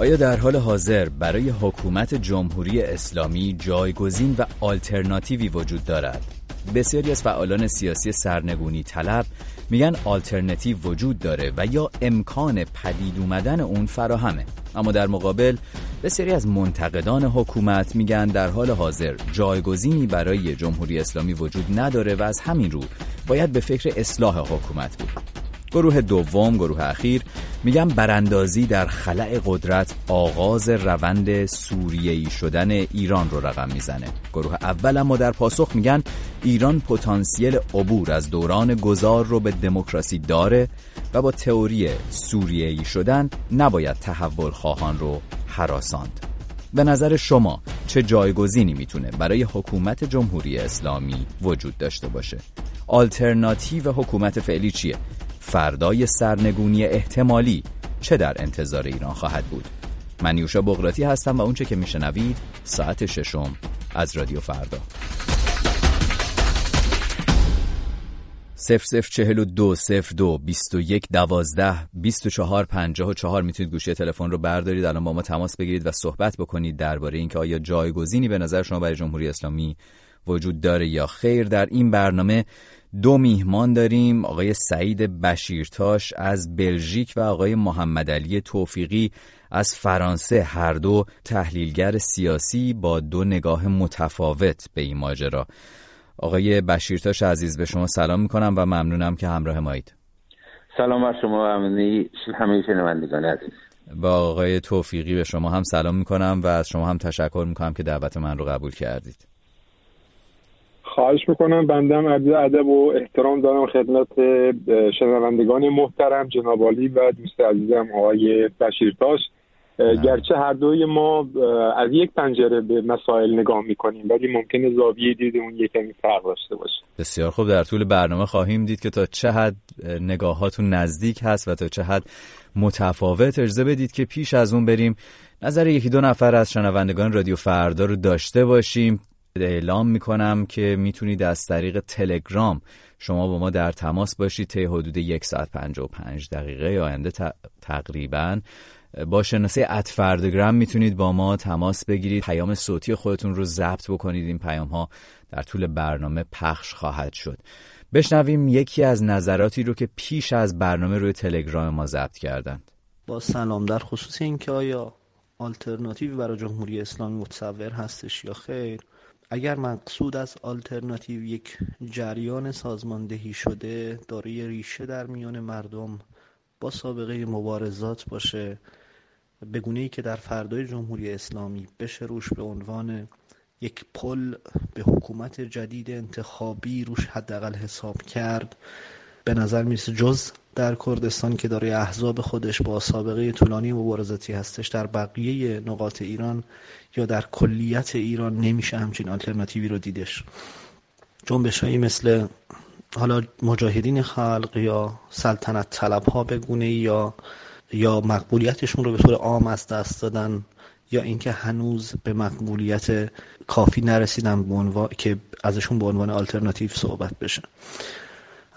آیا در حال حاضر برای حکومت جمهوری اسلامی جایگزین و آلترناتیوی وجود دارد؟ بسیاری از فعالان سیاسی سرنگونی طلب میگن آلترنتیو وجود داره و یا امکان پدید اومدن اون فراهمه اما در مقابل بسیاری از منتقدان حکومت میگن در حال حاضر جایگزینی برای جمهوری اسلامی وجود نداره و از همین رو باید به فکر اصلاح حکومت بود گروه دوم گروه اخیر میگن براندازی در خلع قدرت آغاز روند سوریه‌ای شدن ایران رو رقم می‌زنه. گروه اول اما در پاسخ میگن ایران پتانسیل عبور از دوران گذار رو به دموکراسی داره و با تئوری سوریه‌ای شدن نباید تحول خواهان رو حراساند. به نظر شما چه جایگزینی می‌تونه برای حکومت جمهوری اسلامی وجود داشته باشه؟ آلترناتیو حکومت فعلی چیه؟ فردای سرنگونی احتمالی چه در انتظار ایران خواهد بود. من یوشا بغراتی هستم و اونچه که میشنوید ساعت ششم از رادیو فردا. سف سف چهل و دو سف دو بیست و یک دوازده بیست و چهار پنجاه و چهار می‌تونید گوشی تلفن رو بردارید. الان با ما تماس بگیرید و صحبت بکنید درباره اینکه آیا جایگزینی به نظر شما برای جمهوری اسلامی وجود داره یا خیر. در این برنامه دو میهمان داریم آقای سعید بشیرتاش از بلژیک و آقای محمد علی توفیقی از فرانسه. هر دو تحلیلگر سیاسی با دو نگاه متفاوت به این ماجرا. آقای بشیرتاش عزیز به شما سلام می‌کنم و ممنونم که همراه مایید. سلام بر شما و همه شنوندگان عزیز. با آقای توفیقی به شما هم سلام می‌کنم و از شما هم تشکر می‌کنم که دعوت من رو قبول کردید. خواهش می‌کنم. بندم عرض ادب و احترام دارم خدمت شنوندگان محترم جناب و دوست عزیزم آقای بشیرتاش گرچه هر دوی ما از یک پنجره به مسائل نگاه می‌کنیم ولی ممکنه زاویه دید اون یک کمی فرق داشته باشه. بسیار خوب. در طول برنامه خواهیم دید که تا چه حد نگاهاتون نزدیک هست و تا چه حد متفاوت. اجازه بدید که پیش از اون بریم. نظر یکی دو نفر از شنوندگان رادیو فردا رو داشته باشیم. اعلام می‌کنم که می‌تونید از طریق تلگرام شما با ما در تماس باشید طی حدود یک ساعت و پنج دقیقه آینده تقریبا. با شناسه اتفردگرام می‌تونید با ما تماس بگیرید. پیام صوتی خودتون رو ضبط بکنید. این پیام ها در طول برنامه پخش خواهد شد. بشنویم یکی از نظراتی رو که پیش از برنامه روی تلگرام ما ضبط کردند. با سلام در خصوص اینکه آیا آلترناتیوی برای جمهوری اسلامی متصور هستش یا خیر اگر مقصود از آلترناتیو یک جریان سازماندهی شده دارای ریشه در میان مردم با سابقه مبارزات باشه به ای که در فردای جمهوری اسلامی بشه روش به عنوان یک پل به حکومت جدید انتخابی روش حداقل حساب کرد به نظر می‌رسه جز در کردستان که داره احزاب خودش با سابقه طولانی مبارزاتی هستش در بقیه نقاط ایران یا در کلیت ایران نمیشه همچین آلترناتیوی رو دیدش. جنبش هایی مثل حالا مجاهدین خلق یا سلطنت طلب ها بگونه یا یا مقبولیتشون رو به طور عام از دست دادن یا اینکه هنوز به مقبولیت کافی نرسیدن به که ازشون به عنوان آلترناتیو صحبت بشه.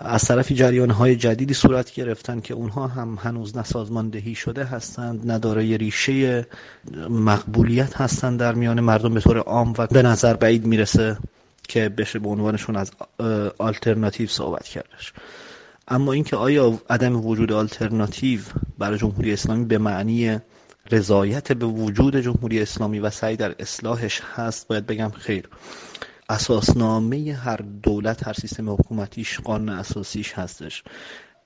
از طرفی جریان های جدیدی صورت گرفتن که اونها هم هنوز نسازماندهی شده هستند ندارای ریشه مقبولیت هستند در میان مردم به طور عام و به نظر بعید می‌رسه که بشه به عنوانشون از آلترناتیو صحبت کردش. اما اینکه آیا عدم وجود آلترناتیو برای جمهوری اسلامی به معنی رضایت به وجود جمهوری اسلامی و سعی در اصلاحش هست باید بگم خیر. اساسنامه هر دولت هر سیستم حکومتیش قانون اساسیش هستش.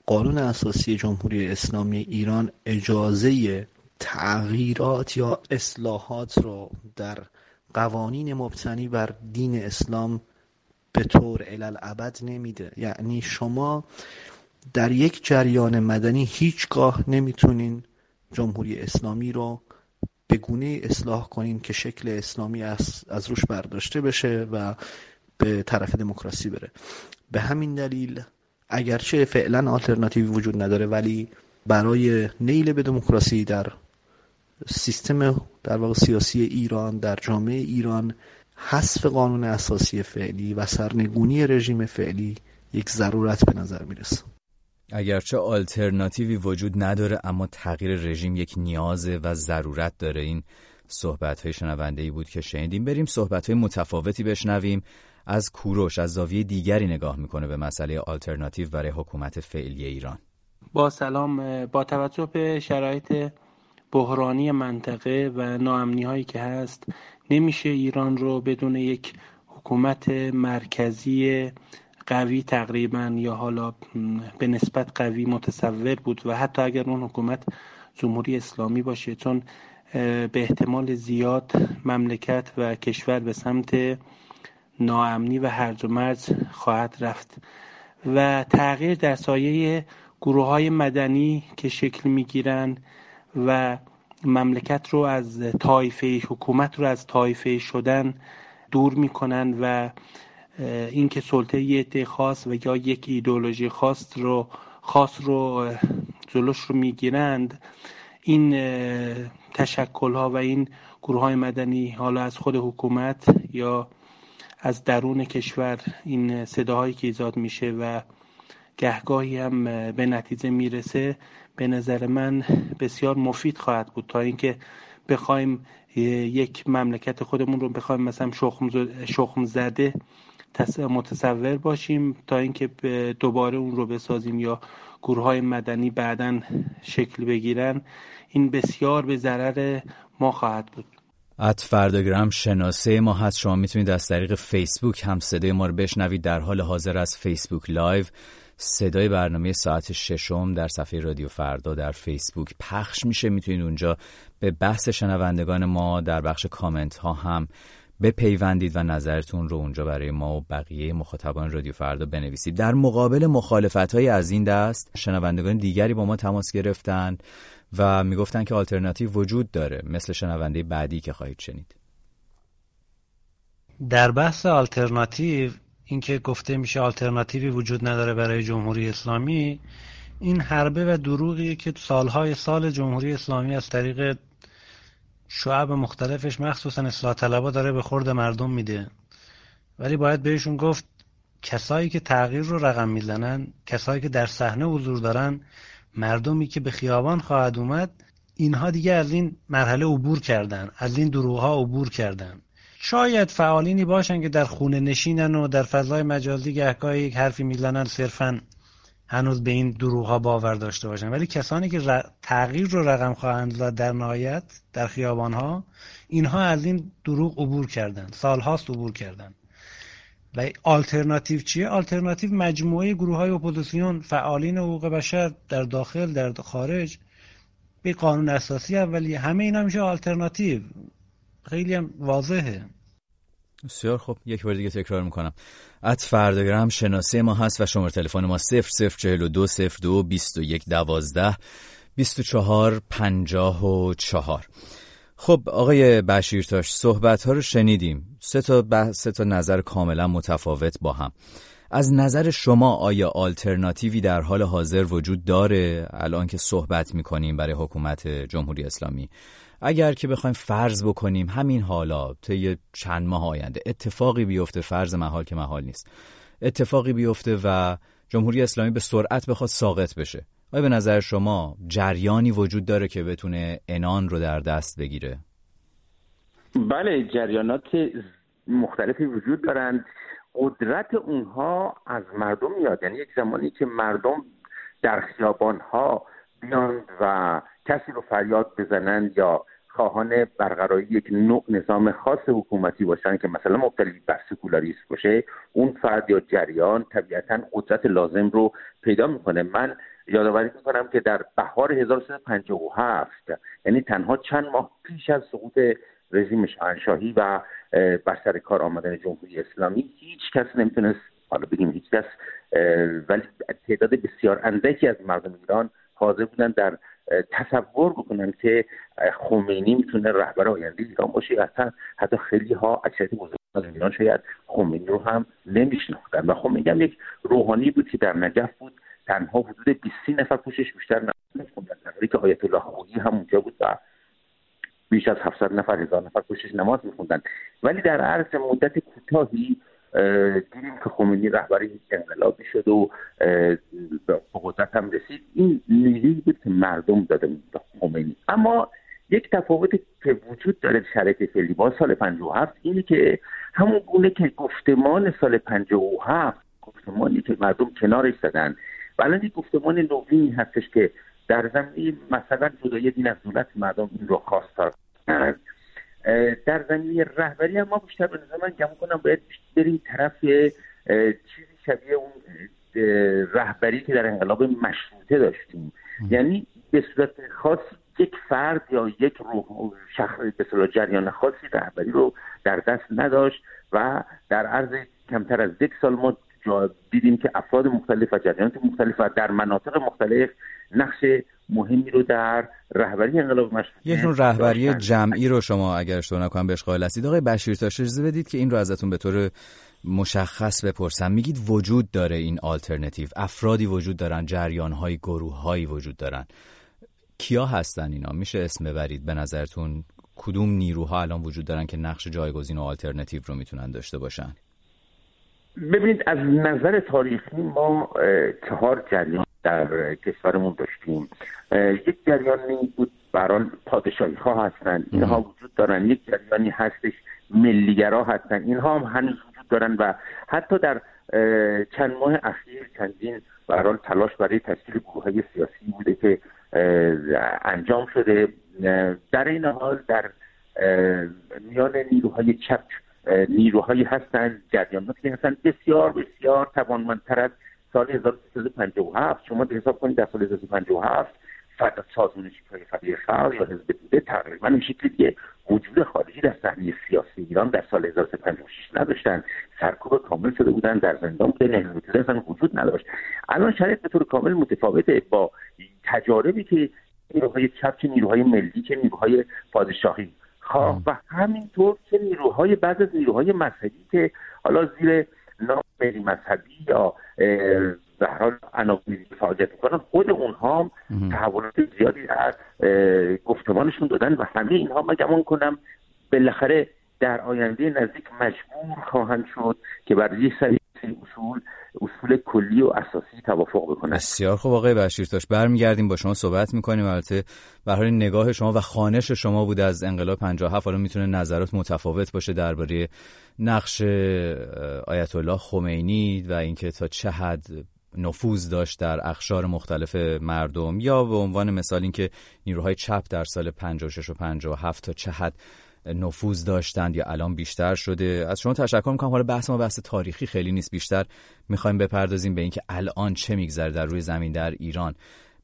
قانون اساسی جمهوری اسلامی ایران اجازه تغییرات یا اصلاحات رو در قوانین مبتنی بر دین اسلام به طور ابد نمیده. یعنی شما در یک جریان مدنی هیچگاه نمی‌تونین جمهوری اسلامی رو به گونه اصلاح کنین که شکل اسلامی از, از روش برداشته بشه و به طرف دموکراسی بره. به همین دلیل اگرچه فعلا آلترناتیوی وجود نداره ولی برای نیل به دموکراسی در سیستم در واقع سیاسی ایران در جامعه ایران حذف قانون اساسی فعلی و سرنگونی رژیم فعلی یک ضرورت به نظر می‌رسه. اگرچه آلترناتیوی وجود نداره اما تغییر رژیم یک نیازه و ضرورت داره. این صحبت های شنونده ای بود که شنیدیم. بریم صحبت های متفاوتی بشنویم. از کوروش از زاویه دیگری نگاه می‌کنه به مسئله آلترناتیو برای حکومت فعلی ایران. با سلام. با توجه به شرایط بحرانی منطقه و ناامنی هایی که هست نمیشه ایران رو بدون یک حکومت مرکزی قوی تقریبا یا حالا به نسبت قوی متصور بود و حتی اگر اون حکومت جمهوری اسلامی باشه چون به احتمال زیاد مملکت و کشور به سمت ناامنی و هرج و مرج خواهد رفت. و تغییر در سایه گروه های مدنی که شکل می‌گیرند و مملکت رو از طایفه حکومت رو از طایفه شدن دور می‌کنن و اینکه سلطه یه خاص و یا یک ایدولوژی خاص رو خاص رو جلوش رو می‌گیرند این تشکل ها و این گروه های مدنی حالا از خود حکومت یا از درون کشور این صداهایی که ایجاد میشه و گهگاهی هم به نتیجه می‌رسه به نظر من بسیار مفید خواهد بود. تا اینکه بخوایم یک مملکت خودمون رو بخوایم مثلا شخم زده متصور باشیم تا اینکه دوباره اون رو بسازیم یا گروه های مدنی بعدا شکل بگیرن. این بسیار به ضرر ما خواهد بود. at فرداگرام شناسه ما هست. شما می‌تونید از طریق فیسبوک هم صدای ما رو بشنوید. در حال حاضر از فیسبوک live صدای برنامه ساعت ششم در صفحه رادیو فردا در فیسبوک پخش میشه. می‌تونید اونجا به بحث شنوندگان ما در بخش کامنت ها هم بپیوندید و نظرتون رو اونجا برای ما و بقیه مخاطبان رادیو فردا بنویسید. در مقابل مخالفت های از این دست شنوندگان دیگری با ما تماس گرفتن و می‌گفتن که آلترناتیو وجود داره مثل شنونده بعدی که خواهید شنید. در بحث آلترناتیو اینکه گفته میشه آلترناتیوی وجود نداره برای جمهوری اسلامی این حربه و دروغیه که سالهای سال جمهوری اسلامی از طریق شعب مختلفش مخصوصا اصلاح طلبا داره به خورد مردم میده. ولی باید بهشون گفت کسایی که تغییر رو رقم می‌زنن کسایی که در صحنه حضور دارن مردمی که به خیابان خواهد اومد اینها دیگه از این مرحله عبور کردن از این دروغ عبور کردن. شاید فعالینی باشن که در خونه نشینن و در فضای مجازی گهگاهی یک حرفی می‌زنن صرفا هنوز به این دروغ ها باور داشته باشن. ولی کسانی که تغییر رو رقم خواهند زد در نهایت در خیابان ها اینها از این دروغ عبور کردن. سالهاست عبور کردن. و آلترناتیو چیه؟ آلترناتیو مجموعه گروه های اپوزیسیون فعالین حقوق بشر در داخل در خارج به قانون اساسی اولی همه اینا میشه آلترناتیو. خیلی هم واضحه. بسیار خب یک بار دیگه تکرار می‌کنم. ات فرداگرام شناسه ما هست و شماره تلفن ما 0042 02 21 12 24 54 خب آقای بشیرتاش صحبت ها رو شنیدیم. سه تا سه تا نظر کاملا متفاوت با هم. از نظر شما آیا آلترناتیوی در حال حاضر وجود داره؟ الان که صحبت می‌کنیم برای حکومت جمهوری اسلامی. اگر که بخوایم فرض بکنیم همین حالا طی چند ماه آینده اتفاقی بیفته فرض محال که محال نیست اتفاقی بیفته و جمهوری اسلامی به سرعت بخواد ساقط بشه. آیا به نظر شما جریانی وجود داره که بتونه انان رو در دست بگیره؟ بله جریانات مختلفی وجود دارند. قدرت اونها از مردم میاد. یعنی یک زمانی که مردم در خیابان ها بیان و کسی رو فریاد بزنند یا خواهان برقراری یک نوع نظام خاص حکومتی باشن که مثلا مبتلی بر سکولاریسم باشه اون فرد یا جریان طبیعتا قدرت لازم رو پیدا می‌کنه. من یادآوری می‌کنم که در بهار 1357 یعنی تنها چند ماه پیش از سقوط رژیم شاهنشاهی و بر سر کار آمدن جمهوری اسلامی هیچ کس نمی‌تونست حالا بگیم هیچ کس ولی تعداد بسیار اندکی از مردم ایران حاضر بودن در تصور بکنن که خمینی می‌تونه رهبر آینده ایران باشه. حتی حتی خیلی ها اکثریت بزرگ از ایران شاید خمینی رو هم نمیشناختن. و خمینی هم یک روحانی بود که در نجف بود. تنها حدود 20 نفر پوشش بیشتر نمیخوندن. در که آیت الله هم اونجا بود و بیش از 700 نفر هزار نفر پوشش نماز میخوندن. ولی در عرض مدت کوتاهی دیدیم که خمینی رهبر یک انقلابی شد و به قدرت هم رسید. این نیروی بود که مردم داده به خمینی. اما یک تفاوتی که وجود داره شرایط فعلی با سال 57 اینه که همون گونه که گفتمان سال 57 گفتمانی که مردم کنارش زدن. و الان یک گفتمان نوینی هستش که در زمینه مثلا جدای دین از دولت مردم این رو خواستار در زمینه رهبری هم ما بیشتر به نظر من گمون کنم باید بریم طرف چیزی شبیه اون رهبری که در انقلاب مشروطه داشتیم. یعنی به صورت خاص یک فرد یا یک روح شخص به جریان خاصی رهبری رو در دست نداشت و در عرض کمتر از یک سال ما دیدیم که افراد مختلف و جریانات مختلف و در مناطق مختلف نقش مهمی رو در رهبری انقلاب مشروطه یک نوع رهبری جمعی رو شما اگر اشتباه نکنم بهش قائل هستید. آقای بشیر تاش اجازه بدید که این رو ازتون به طور مشخص بپرسم. میگید وجود داره این آلترنتیو افرادی وجود دارن جریان های گروه هایی وجود دارن. کیا هستن اینا؟ میشه اسم ببرید به نظرتون. کدوم نیروها الان وجود دارن که نقش جایگزین و آلترنتیو رو می‌تونن داشته باشن؟ ببینید از نظر تاریخی ما چهار جریان در کشورمون داشتیم. یک جریانی بود بران پادشاهی ها هستن. اینها وجود دارن. یک جریانی هستش ملیگرا هستن. اینها هم هنوز وجود دارن و حتی در چند ماه اخیر چندین بران تلاش برای تشکیل گروه های سیاسی بوده که انجام شده. در این حال در میان نیروهای چپ نیروهایی هستند جریاناتی هستند بسیار بسیار توانمندتر از سال 1357 شما به حساب کنید در سال 1357 فقط سازمان های فدای خلق یا حزب توده تقریبا این شکلی که وجود خارجی در صحنه سیاسی ایران در سال 1356 نداشتن. سرکوب کامل شده بودن در زندان که حزب اصلا وجود نداشت. الان شرایط به طور کامل متفاوته با تجاربی که نیروهای چپ چه نیروهای ملی چه نیروهای پادشاهی خواه و همینطور که نیروهای بعض از نیروهای مذهبی که حالا زیر نام ملی مذهبی یا به هر حال فعالیت می‌کنن. خود اونها هم تحولات زیادی در گفتمانشون دادن و همه اینها من گمان کنم بالاخره در آینده نزدیک مجبور خواهند شد که بر یک سری اصول اصول کلی و اساسی توافق بکنن بسیار خوب آقای بشیرتاش برمیگردیم با شما صحبت می‌کنیم. البته به حال نگاه شما و خانش شما بوده از انقلاب 57 حالا می‌تونه نظرات متفاوت باشه درباره نقش آیت الله خمینی و اینکه تا چه حد نفوذ داشت در اخشار مختلف مردم یا به عنوان مثال اینکه نیروهای چپ در سال 56 و 57 تا چه حد نفوذ داشتند یا الان بیشتر شده؟ از شما تشکر می‌کنم. حالا بحث ما بحث تاریخی خیلی نیست بیشتر می‌خوایم بپردازیم به اینکه الان چه میگذره در روی زمین در ایران.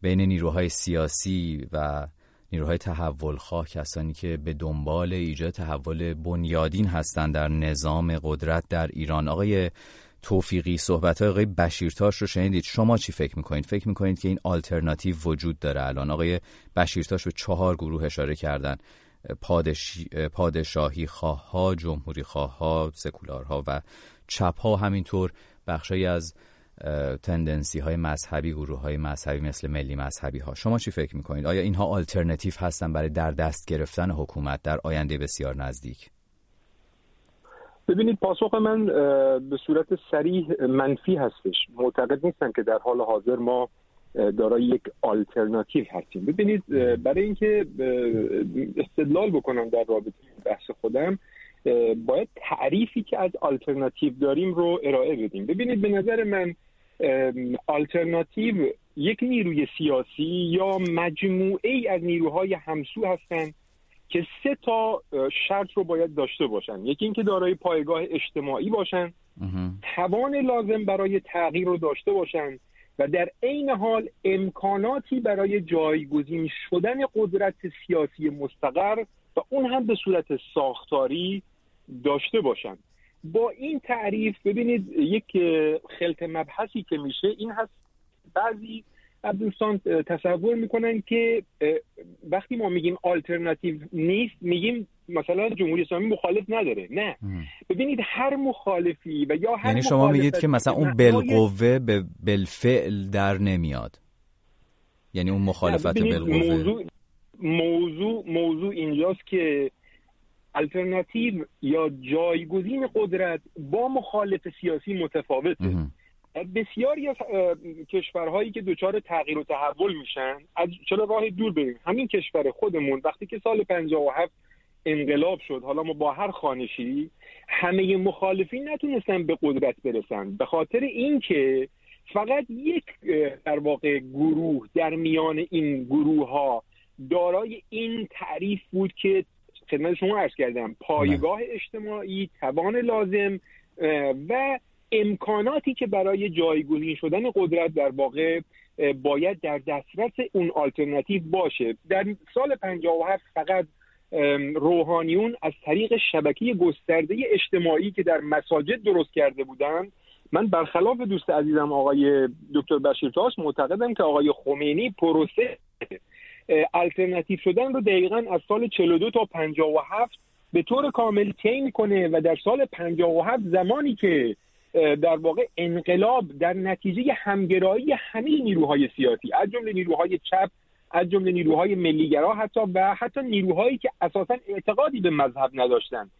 بین نیروهای سیاسی و نیروهای تحول خواه کسانی که به دنبال ایجاد تحول بنیادین هستند در نظام قدرت در ایران. آقای توفیقی صحبت های آقای بشیرتاش رو شنیدید. شما چی فکر می‌کنید؟ فکر می‌کنید که این آلترناتیو وجود داره الان؟ آقای بشیرتاش به چهار گروه اشاره کردن. پادشاهی خواه ها جمهوری خواه ها سکولارها و چپ ها همینطور بخشی از تندنسی های مذهبی گروه های مذهبی مثل ملی مذهبی ها شما چی فکر می‌کنید؟ آیا اینها آلترنتیو هستن برای در دست گرفتن حکومت در آینده بسیار نزدیک؟ ببینید پاسخ من به صورت سریح منفی هستش. معتقد نیستم که در حال حاضر ما دارای یک آلترناتیو هستیم. ببینید برای اینکه استدلال بکنم در رابطه بحث خودم باید تعریفی که از آلترناتیو داریم رو ارائه بدیم. ببینید به نظر من آلترناتیو یک نیروی سیاسی یا مجموعه ای از نیروهای همسو هستند که سه تا شرط رو باید داشته باشن. یکی اینکه دارای پایگاه اجتماعی باشن. توان لازم برای تغییر رو داشته باشن. و در عین حال امکاناتی برای جایگزین شدن قدرت سیاسی مستقر و اون هم به صورت ساختاری داشته باشند. با این تعریف ببینید یک خلط مبحثی که میشه این هست بعضی دوستان تصور می‌کنن که وقتی ما میگیم آلترناتیو نیست میگیم مثلا جمهوری اسلامی مخالف نداره. نه. ببینید هر مخالفی و یا هر یعنی شما میگید که مثلا اون بالقوه به بالفعل در نمیاد. یعنی اون مخالفت بالقوه موضوع موضوع موضوع اینجاست که الटرناتیو یا جایگزین قدرت با مخالف سیاسی متفاوته. بسیاری از کشورهایی که دچار تغییر و تحول میشن از چرا راه دور بریم؟ همین کشور خودمون وقتی که سال 57 انقلاب شد حالا ما با هر خانشی همه مخالفین نتونستن به قدرت برسن. به خاطر اینکه فقط یک در واقع گروه در میان این گروه ها دارای این تعریف بود که خدمت شما عرض کردم پایگاه اجتماعی توان لازم و امکاناتی که برای جایگزین شدن قدرت در واقع باید در دسترس اون آلترناتیو باشه. در سال 57 فقط روحانیون از طریق شبکه گسترده اجتماعی که در مساجد درست کرده بودند من برخلاف دوست عزیزم آقای دکتر بشیرتاش معتقدم که آقای خمینی پروسه الटरناتیو شدن رو دقیقا از سال 42 تا 57 به طور کامل طی می‌کنه و در سال 57 زمانی که در واقع انقلاب در نتیجه همگرایی همه نیروهای سیاسی از جمله نیروهای چپ از جمله نیروهای ملیگرا حتی و حتی نیروهایی که اساسا اعتقادی به مذهب نداشتند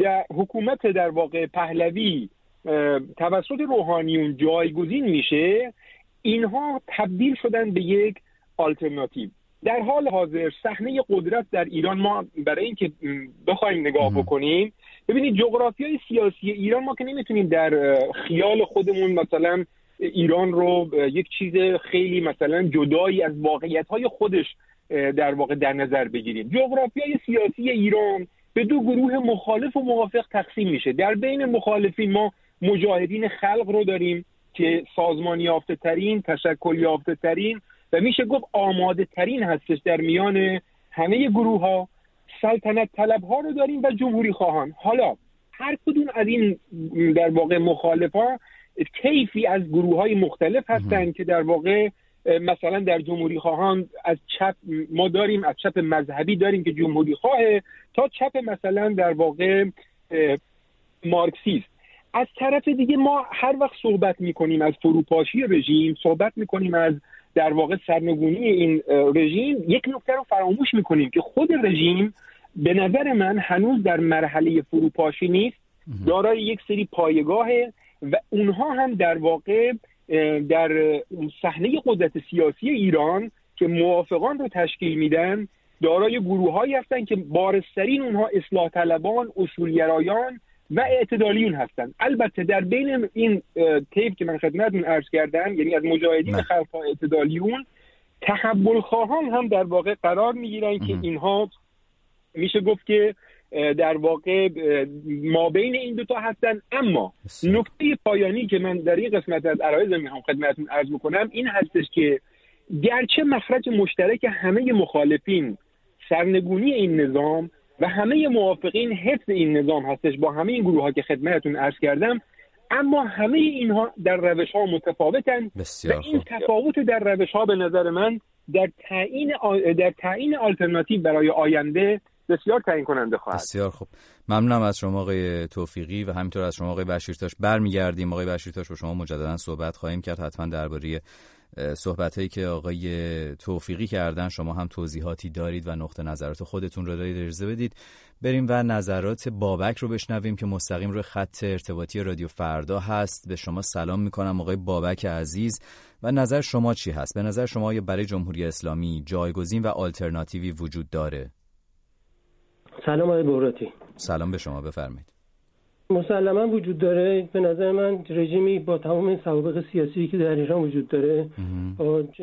در حکومت در واقع پهلوی توسط روحانیون جایگزین میشه اینها تبدیل شدن به یک آلترناتیو. در حال حاضر صحنه قدرت در ایران ما برای اینکه بخوایم نگاه بکنیم ببینید جغرافیای سیاسی ایران ما که نمی‌تونیم در خیال خودمون مثلا ایران رو یک چیز خیلی مثلا جدایی از واقعیت های خودش در واقع در نظر بگیریم. جغرافیای سیاسی ایران به دو گروه مخالف و موافق تقسیم میشه. در بین مخالفین ما مجاهدین خلق رو داریم که سازمان یافته ترین تشکل یافته ترین و میشه گفت آماده ترین هستش در میان همه گروه ها سلطنت طلب ها رو داریم و جمهوری خواهان. حالا هر کدوم از این در واقع مخالف ها کیفی از گروه های مختلف هستند که در واقع مثلا در جمهوری خواهان از چپ ما داریم از چپ مذهبی داریم که جمهوری خواهه تا چپ مثلا در واقع مارکسیست. از طرف دیگه ما هر وقت صحبت می‌کنیم از فروپاشی رژیم صحبت می‌کنیم از در واقع سرنگونی این رژیم یک نکته رو فراموش می‌کنیم که خود رژیم به نظر من هنوز در مرحله فروپاشی نیست. دارای یک سری پایگاهه و اونها هم در واقع در صحنه قدرت سیاسی ایران که موافقان رو تشکیل میدن دارای گروه هایی هستن که بارسترین اونها اصلاح طلبان اصولگرایان و اعتدالیون هستند البته در بین این تیپ که من خدمتتون عرض کردم یعنی از مجاهدین خلق اعتدالیون تحول خواهان هم در واقع قرار می‌گیرن که اینها میشه گفت که در واقع ما بین این دوتا هستن اما نکته پایانی که من در این قسمت از عرایز می‌خوام خدمتتون عرض می‌کنم این هستش که گرچه مخرج مشترک همه مخالفین سرنگونی این نظام و همه موافقین حفظ این نظام هستش با همه این گروه ها که خدمتتون عرض کردم اما همه اینها در روش ها متفاوتن و این تفاوت در روش ها به نظر من در تعیین در تعیین آلترناتیو برای آینده بسیار تعیین کننده خواهد بسیار خوب. ممنونم از شما آقای توفیقی و همینطور از شما آقای بشیرتاش برمیگردیم. آقای بشیرتاش با شما مجددا صحبت خواهیم کرد. حتما درباره صحبت هایی که آقای توفیقی کردن شما هم توضیحاتی دارید و نقطه نظرات خودتون رو دارید ارزه بدید بریم و نظرات بابک رو بشنویم که مستقیم روی خط ارتباطی رادیو فردا هست. به شما سلام می‌کنم آقای بابک عزیز. و نظر شما چی هست؟ به نظر شما برای جمهوری اسلامی جایگزین و آلترناتیوی وجود داره؟ سلام آقای بوراتی سلام به شما بفرمایید. مسلما وجود داره. به نظر من رژیمی با تمام سوابق سیاسی که در ایران وجود داره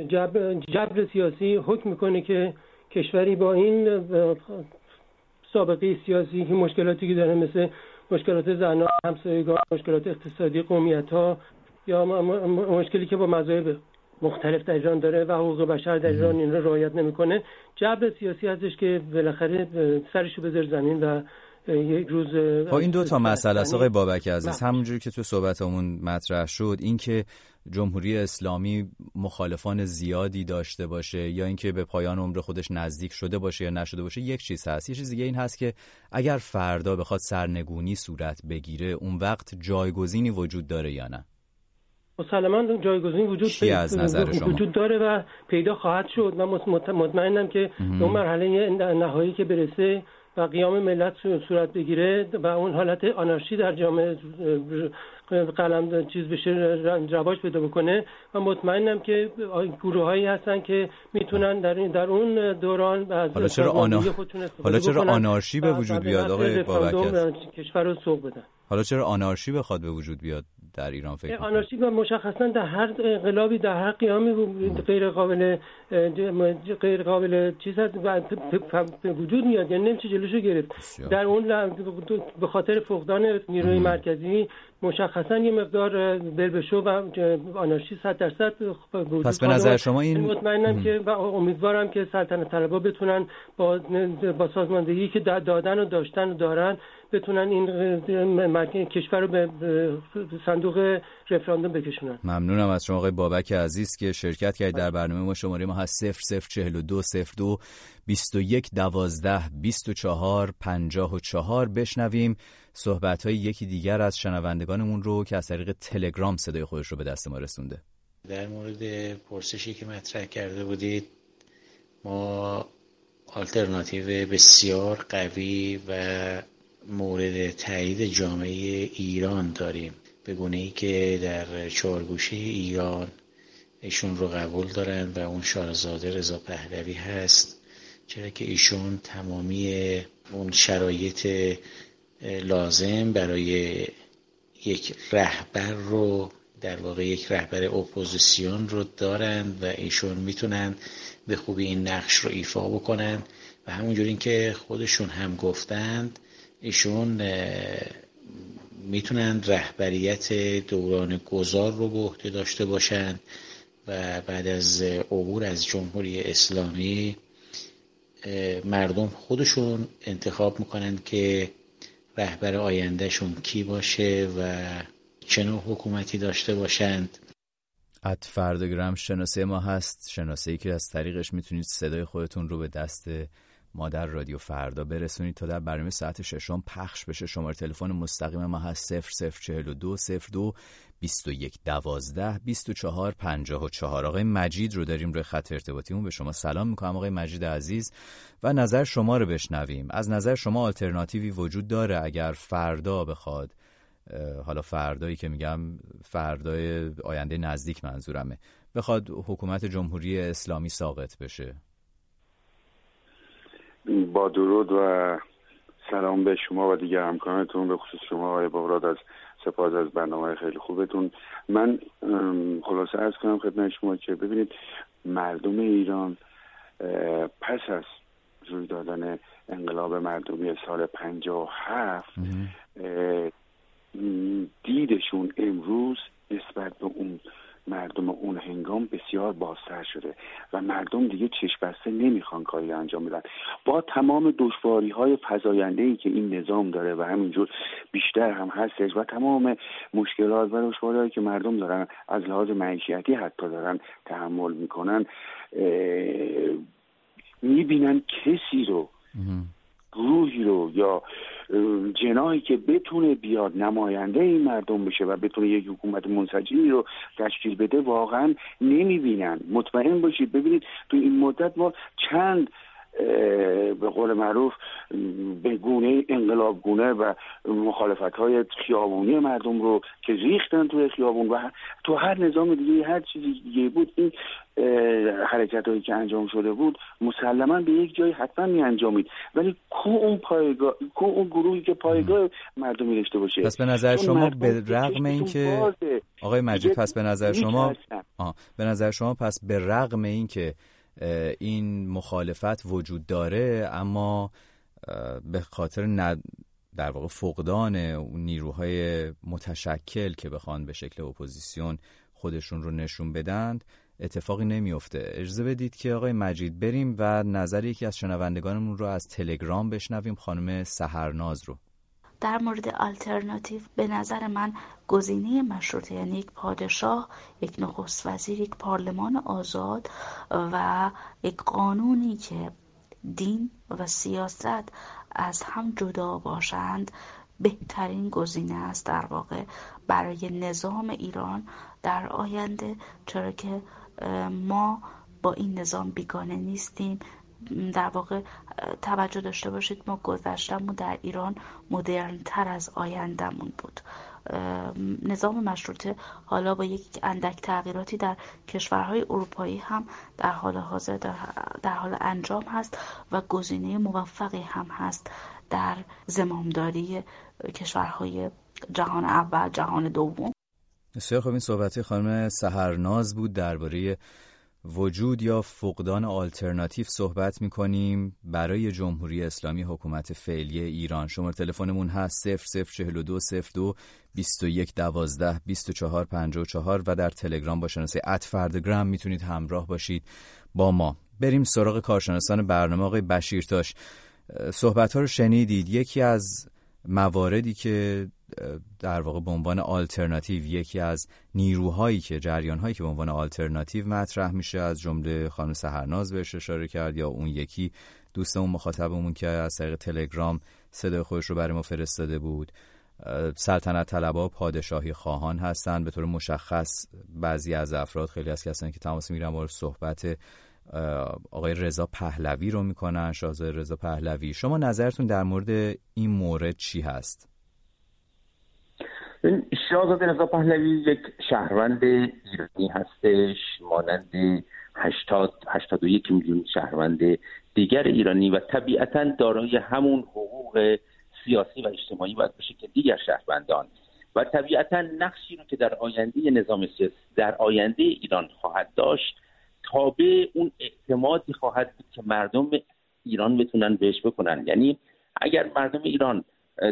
جبر, جبر سیاسی حکم می‌کنه که کشوری با این سابقه سیاسی که مشکلاتی که داره مثل مشکلات زنان همسایگان مشکلات اقتصادی قومیت ها یا مشکلی که با مذاهب مختلف در ایران داره و حقوق بشر در ایران این رو رعایت نمی‌کنه. جبر سیاسی هستش که بالاخره سرشو بذار زمین و یک روز با این دو تا مسئله است. آقای بابک عزیز بله. همونجوری که تو صحبتمون مطرح شد اینکه جمهوری اسلامی مخالفان زیادی داشته باشه یا اینکه به پایان عمر خودش نزدیک شده باشه یا نشده باشه یک چیز هست. یه چیز دیگه این هست که اگر فردا بخواد سرنگونی صورت بگیره اون وقت جایگزینی وجود داره یا نه؟ مسلما جایگزین وجود از نظر شما؟ وجود داره و پیدا خواهد شد. من مطمئنم که اون مرحله نهایی که برسه و قیام ملت صورت بگیره و اون حالت آنارشی در جامعه قلم چیز بشه رواج پیدا بکنه. و مطمئنم که گروه هایی هستن که می‌تونن در این در اون دوران از حالا چرا آنا... حالا چرا آنارشی به وجود بیاد آقای بابکر کشور رو سوق بدن. حالا چرا آنارشی بخواد به وجود بیاد؟ در ایران فکر آنارشی مشخصا در هر انقلابی در هر قیامی غیر قابل غیر قابل چیز وجود میاد. یعنی نمیشه جلوشو گرفت. در اون به خاطر فقدان نیروی مرکزی مشخصا یه مقدار بلبشو و آنارشی صد درصد پس به نظر شما این مطمئنم که و امیدوارم که سلطنت طلبا بتونن با با سازماندهی که دادن و داشتن و دارن بتونن این کشور رو به صندوق رفراندوم بکشونن. ممنونم از شما آقای بابک عزیز که شرکت کردید در برنامه ما. شماره ما هست 0042 02 21 12 24 54 بشنویم صحبت های یکی دیگر از شنوندگانمون رو که از طریق تلگرام صدای خودش رو به دست ما رسونده. در مورد پرسشی که مطرح کرده بودید ما آلترناتیو بسیار قوی و مورد تایید جامعه ایران داریم. به گونه ای که در چهارگوشه ایران ایشون رو قبول دارن و اون شاهزاده رضا پهلوی هست. چرا که ایشون تمامی اون شرایط لازم برای یک رهبر رو در واقع یک رهبر اپوزیسیون رو دارند و ایشون می‌تونن به خوبی این نقش رو ایفا بکنن. و همونجوری که خودشون هم گفتند ایشون می‌تونن رهبریت دوران گذار رو به عهده داشته باشند و بعد از عبور از جمهوری اسلامی مردم خودشون انتخاب می‌کنن که رهبر آیندهشون کی باشه و چه نوع حکومتی داشته باشند. ات فردگرام شناسه ما هست. شناسه که از طریقش می‌تونید صدای خودتون رو به دست ما در رادیو فردا برسونید تا در برنامه ساعت ششم پخش بشه. شماره تلفن مستقیم ما هست 0042 02 21 12 24 54 آقای مجید رو داریم روی خط ارتباطیمون. به شما سلام می‌کنم. آقای مجید عزیز و نظر شما رو بشنویم. از نظر شما آلترناتیوی وجود داره اگر فردا بخواد حالا فردایی که میگم فردای آینده نزدیک منظورمه بخواد حکومت جمهوری اسلامی ساقط بشه؟ با درود و سلام به شما و دیگر همکارانتون به خصوص شما آقای بغراد از سپاس از برنامه خیلی خوبتون. من خلاصه از کنم خدمت شما که ببینید مردم ایران پس از روی دادن انقلاب مردمی سال پنجاه هفت دیدشون امروز نسبت به اون مردم اون هنگام بسیار بازتر شده و مردم دیگه چشم بسته نمی‌خوان کاری انجام بدن. با تمام دشواری های فزاینده ای که این نظام داره و همینجور بیشتر هم هستش و تمام مشکلات و دشواری که مردم دارن از لحاظ معیشتی حتی دارن تحمل می‌کنن می‌بینن کسی رو گروهی رو یا جناهی که بتونه بیاد نماینده این مردم بشه و بتونه یک حکومت منسجمی رو تشکیل بده واقعا نمی‌بینن. مطمئن باشید ببینید تو این مدت ما چند به قول معروف به گونه انقلاب گونه و مخالفت های خیابونی مردم رو که ریختن توی خیابون و تو هر نظام دیگه هر چیزی دیگه بود این حرکت هایی که انجام شده بود مسلما به یک جایی حتما می انجامید ولی کو اون پایگاه کو اون گروهی که پایگاه مردمی داشته باشه؟ پس به نظر شما به رغم اینکه آقای مجید پس به نظر شما آه. به نظر شما پس به رغم اینکه این مخالفت وجود داره اما به خاطر ند... در واقع فقدان نیروهای متشکل که بخوان به شکل اپوزیسیون خودشون رو نشون بدند اتفاقی نمیفته اجازه بدید که آقای مجید بریم و نظر یکی از شنوندگانمون رو از تلگرام بشنویم خانم سهرناز رو. در مورد آلترناتیو به نظر من گزینه مشروطه یعنی یک پادشاه یک نخست وزیر یک پارلمان آزاد و یک قانونی که دین و سیاست از هم جدا باشند بهترین گزینه است در واقع برای نظام ایران در آینده چرا که ما با این نظام بیگانه نیستیم. در واقع توجه داشته باشید ما گذشتمون در ایران مدرن تر از آیندهمون بود. نظام مشروطه حالا با یک اندک تغییراتی در کشورهای اروپایی هم در حال حاضر در, حال انجام هست و گزینه موفقی هم هست در زمامداری کشورهای جهان اول جهان دوم. بسیار خب این صحبت خانم سهرناز بود درباره وجود یا فقدان آلترناتیو صحبت می کنیم برای جمهوری اسلامی حکومت فعلی ایران. شماره تلفنمون هست 0042 02 21 12 24 54 و در تلگرام با شناسه اتفردگرام می‌تونید همراه باشید با ما. بریم سراغ کارشناسان برنامه آقای بشیرتاش صحبت ها رو شنیدید. یکی از مواردی که در واقع به عنوان آلترناتیو یکی از نیروهایی که جریانهایی که به عنوان آلترناتیو مطرح میشه از جمله خانم سهرناز بهش اشاره کرد یا اون یکی دوستمون مخاطبمون که از طریق تلگرام صدای خودش رو برای ما فرستاده بود. سلطنت طلبا پادشاهی خواهان هستند به طور مشخص بعضی از افراد خیلی از کسانی که تماس می‌گیرن با صحبت آقای رضا پهلوی رو می‌کنن شاهزاده رضا پهلوی. شما نظرتون در مورد این مورد چی هست؟ شاهزاده رضا پهلوی یک شهروند ایرانی هستش مانند 80 81 میلیون شهروند دیگر ایرانی و طبیعتا دارای همون حقوق سیاسی و اجتماعی باید باشه که دیگر شهروندان. و طبیعتا نقشی رو که در آینده نظام سیاسی در آینده ایران خواهد داشت تابع اون اعتمادی خواهد بود که مردم ایران بتونن بهش بکنن. یعنی اگر مردم ایران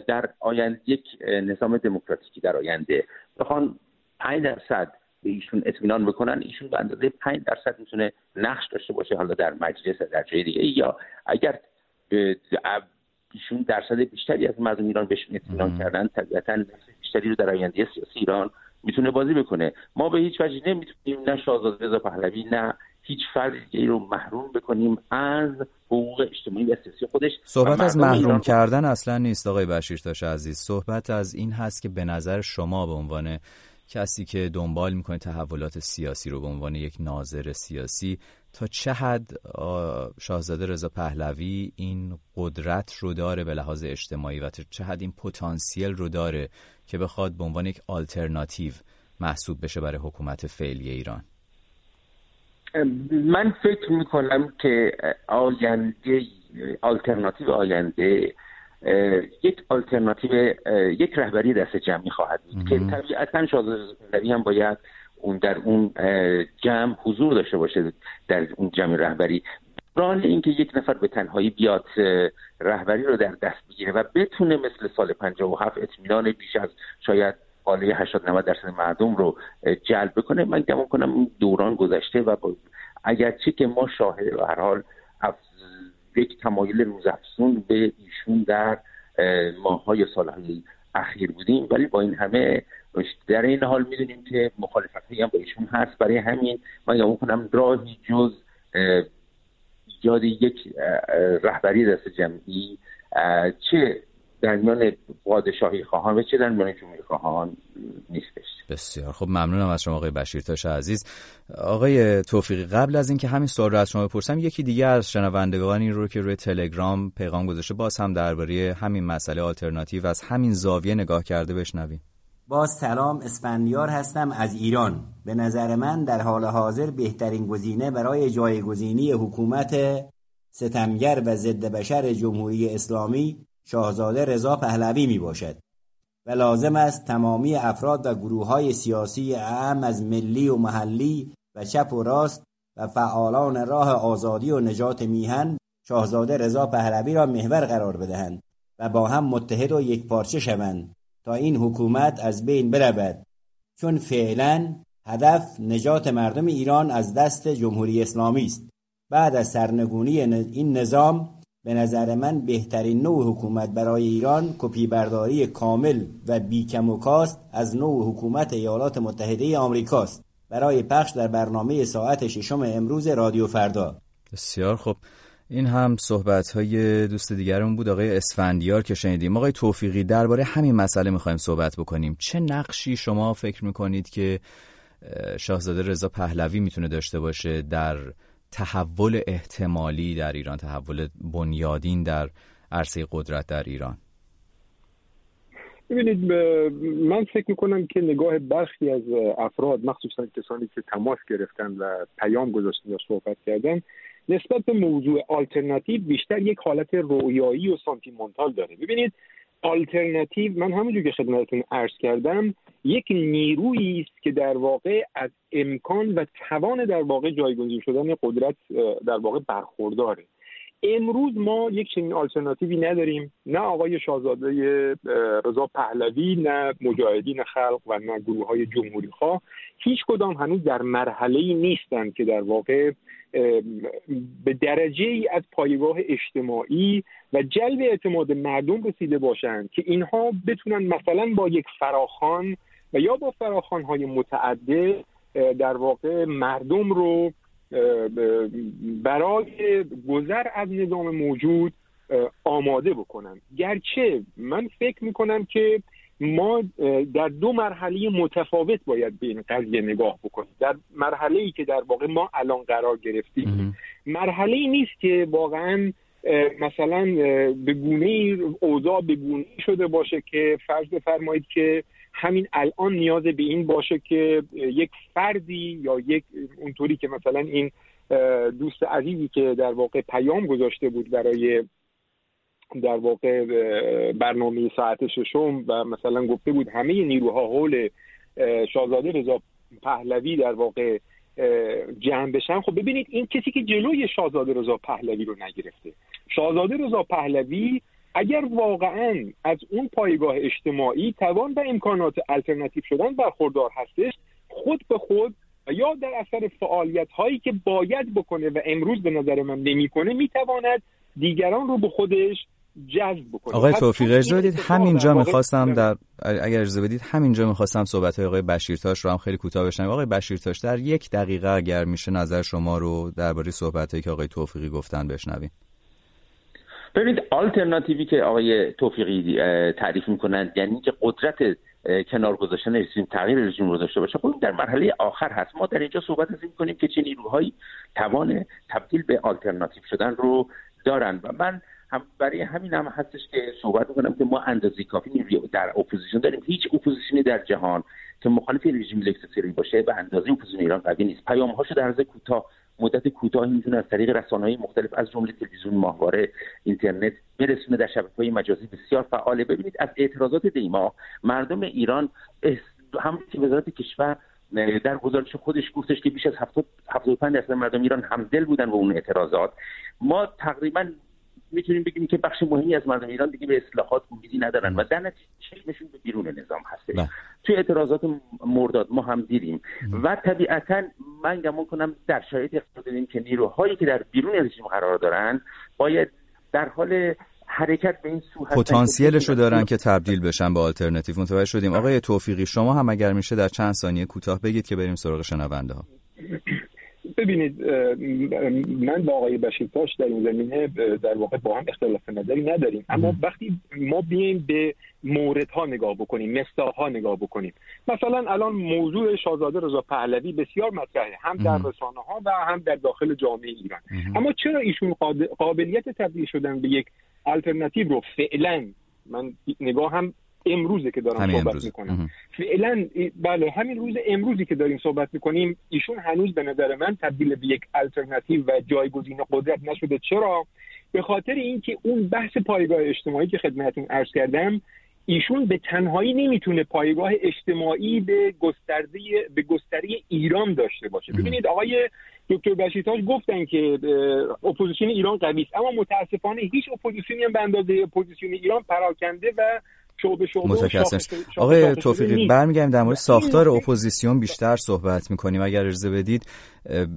در آینده یک نظام دموکراتیکی در آینده بخوان 5 درصد به ایشون اطمینان بکنن ایشون به اندازه 5 درصد می‌تونه نقش داشته باشه حالا در مجلس در جای دیگه یا اگر ایشون درصد بیشتری از مردم ایران بهشون اطمینان کردن طبیعتا بیشتری رو در آینده سیاسی ایران می‌تونه بازی بکنه. ما به هیچ وجه نمی‌تونیم نه شاهزاده رضا پهلوی نه هیچ فردی رو محروم بکنیم از حقوق اجتماعی و سیاسی خودش صحبت از محروم کردن اصلا نیست آقای بشیرتاش عزیز. صحبت از این هست که به نظر شما به عنوان کسی که دنبال می‌کنه تحولات سیاسی رو به عنوان یک ناظر سیاسی تا چه حد شاهزاده رضا پهلوی این قدرت رو داره به لحاظ اجتماعی و چه حد این پتانسیل رو داره که بخواد به عنوان یک آلترناتیو محسوب بشه برای حکومت فعلی ایران؟ من فکر می‌کنم که آینده آلترناتیو آینده یک آلترناتیو یک رهبری دست جمعی خواهد بود که طبیعتا شاهزاده هم باید اون در اون جمع حضور داشته باشه در اون جمع رهبری. ران اینکه یک نفر به تنهایی بیاد رهبری رو در دست بگیره و بتونه مثل سال 57 اطمینان بیش از شاید حاله 80 90 درصد مردم رو جلب بکنه. من گمان کنم دوران گذشته و اگرچه که ما شاهد به هر حال یک تمایل روزافزون به ایشون در ماهای سالهای اخیر بودیم ولی با این همه در این حال می‌دونیم که مخالفت هم با ایشون هست. برای همین من گمان کنم راهی جز ایجاد یک رهبری دست جمعی چه در میان پادشاهی خواهان و چه در میان جمهوری خواهان نیستش. بسیار خب ممنونم از شما آقای بشیرتاش عزیز. آقای توفیقی قبل از اینکه همین سوال رو از شما بپرسم یکی دیگه از شنوندگان این رو که روی تلگرام پیغام گذاشته باز هم درباره همین مسئله آلترناتیو از همین زاویه نگاه کرده بشنویم. باز سلام اسفندیار هستم از ایران. به نظر من در حال حاضر بهترین گزینه برای جایگزینی حکومت ستمگر و ضد بشر جمهوری اسلامی شاهزاده رضا پهلوی می باشد و لازم است تمامی افراد و گروه های سیاسی اهم از ملی و محلی و چپ و راست و فعالان راه آزادی و نجات میهن شاهزاده رضا پهلوی را محور قرار بدهند و با هم متحد و یک پارچه شوند تا این حکومت از بین برود. چون فعلا هدف نجات مردم ایران از دست جمهوری اسلامی است. بعد از سرنگونی این نظام به نظر من بهترین نوع حکومت برای ایران کپی برداری کامل و بیکم و کاست از نوع حکومت ایالات متحده آمریکاست برای پخش در برنامه ساعت ششم امروز رادیو فردا. بسیار خب این هم صحبت های دوست دیگرمون بود آقای اسفندیار که شنیدیم. آقای توفیقی درباره همین مسئله می‌خوایم صحبت بکنیم. چه نقشی شما فکر می‌کنید که شاهزاده رضا پهلوی می‌تونه داشته باشه در تحول احتمالی در ایران تحول بنیادین در عرصه قدرت در ایران. ببینید من فکر می‌کنم که نگاه برخی از افراد مخصوصا کسانی که تماس گرفتن و پیام گذاشتن یا صحبت کردن نسبت به موضوع آلترناتیو بیشتر یک حالت رویایی و سانتیمونتال داره. ببینید آلترناتیو من همونجور که خدمتتون عرض کردم یک نیرویی است که در واقع از امکان و توان در واقع جایگزین شدن قدرت در واقع برخورداره. امروز ما یک چنین آلترناتیوی نداریم. نه آقای شاهزاده رضا پهلوی نه مجاهدین خلق و نه گروه های جمهوری خواه هیچ کدام هنوز در مرحله ای نیستند که در واقع به درجه ای از پایگاه اجتماعی و جلب اعتماد مردم رسیده باشند که اینها بتونن مثلا با یک فراخان و یا با فراخان های متعدد در واقع مردم رو برای گذر از نظام موجود آماده بکنن. گرچه من فکر می‌کنم که ما در دو مرحله متفاوت باید به این قضیه نگاه بکنیم. در مرحله ای که در واقع ما الان قرار گرفتیم. مرحله ای نیست که واقعا مثلا به گونه اوضاع به گونه شده باشه که فرض بفرمایید که همین الان نیاز به این باشه که یک فردی یا یک اونطوری که مثلا این دوست عزیزی که در واقع پیام گذاشته بود برای در واقع برنامه ساعت ششم و مثلا گفته بود همه نیروها حول شاهزاده رضا پهلوی در واقع جمع بشن. خب ببینید این کسی که جلوی شاهزاده رضا پهلوی رو نگرفته. شاهزاده رضا پهلوی اگر واقعا از اون پایگاه اجتماعی توان و امکانات الترناتیو شدن برخوردار هستش خود به خود یا در اثر فعالیت هایی که باید بکنه و امروز به نظر من نمی‌کنه می‌تواند دیگران رو به خودش جذب بکنه. آقای توفیق اجازه بدید. همینجا می‌خواستم در اگر اجازه بدید همینجا می‌خواستم صحبت های آقای بشیرتاش رو هم خیلی کوتاه بشنم آقای بشیرتاش در یک دقیقه اگر میشه نظر شما رو درباره صحبت هایی که آقای توفیقی گفتن بشنویم. ببینید آلترناتیوی که آقای توفیقی تعریف می‌کنند یعنی که قدرت کنار گذاشتن رژیم تغییر رژیم رو داشته باشه خب در مرحله آخر هست. ما در اینجا صحبت از این کنیم که چه نیروهایی توان تبدیل به آلترناتیو شدن رو دارن. و من هم برای همین هم هستش که صحبت می‌کنم که ما اندازه کافی نیروی در اپوزیسیون داریم. هیچ اپوزیسیونی در جهان که مخالف رژیم لکسسری باشه به اندازه اپوزیسیون ایران قوی نیست. پیام هاشو در کوتاه مدت کوتاهی می‌تونه از طریق رسانه‌های مختلف از جمله تلویزیون ماهواره اینترنت برسونه در های مجازی بسیار فعاله. ببینید از اعتراضات دیما مردم ایران هم که وزارت کشور در گزارش خودش گفتش که بیش از 75 درصد مردم ایران همدل بودن با اون اعتراضات. ما تقریبا می‌تونیم بگیم که بخش مهمی از مردم ایران دیگه به اصلاحات امیدی ندارن و در نتیجه چشمشون به بیرون نظام بله. توی اعتراضات مرداد ما هم دیدیم. و طبیعتا من گمان کنم در شرایط دیدیم که نیروهایی که در بیرون رژیم قرار دارن باید در حال حرکت به این سو پتانسیلش رو دارن که تبدیل بشن به آلترناتیو. متوجه شدیم. آقای توفیقی شما هم اگر میشه در چند ثانیه کوتاه بگید که بریم سراغ شنونده ها ببینید من با آقای بشیرتاش در این زمینه در واقع با هم اختلاف نظری نداریم. اما وقتی ما بیایم به موردها نگاه بکنیم مستاها نگاه بکنیم. مثلا الان موضوع شاهزاده رضا پهلوی بسیار مطرحه هم در رسانه ها و هم در داخل جامعه ایران. اما چرا ایشون قابلیت تبدیل شدن به یک الترناتیو رو فعلا؟ من نگاه هم امروزه که دارم صحبت امروز. می‌کنم. فعلا بله همین روز امروزی که داریم صحبت می‌کنیم ایشون هنوز به نظر من تبدیل به یک الटरनेटیو و جایگزین قدرت نشده. چرا؟ به خاطر اینکه اون بحث پایگاه اجتماعی که خدمتتون عرض کردم ایشون به تنهایی نمی‌تونه پایگاه اجتماعی به گسترده به گستری ایران داشته باشه. ببینید آقای دکتر بشیتاش گفتن که اپوزیسیون ایران قوی است. اما متاسفانه هیچ اپوزیسیونی هم به اندازه اپوزیسیون ایران پراکنده و شعبه شعبه آقای توفیقی برمیگردیم در مورد ساختار اپوزیسیون بیشتر صحبت می‌کنیم. اگر اجازه بدید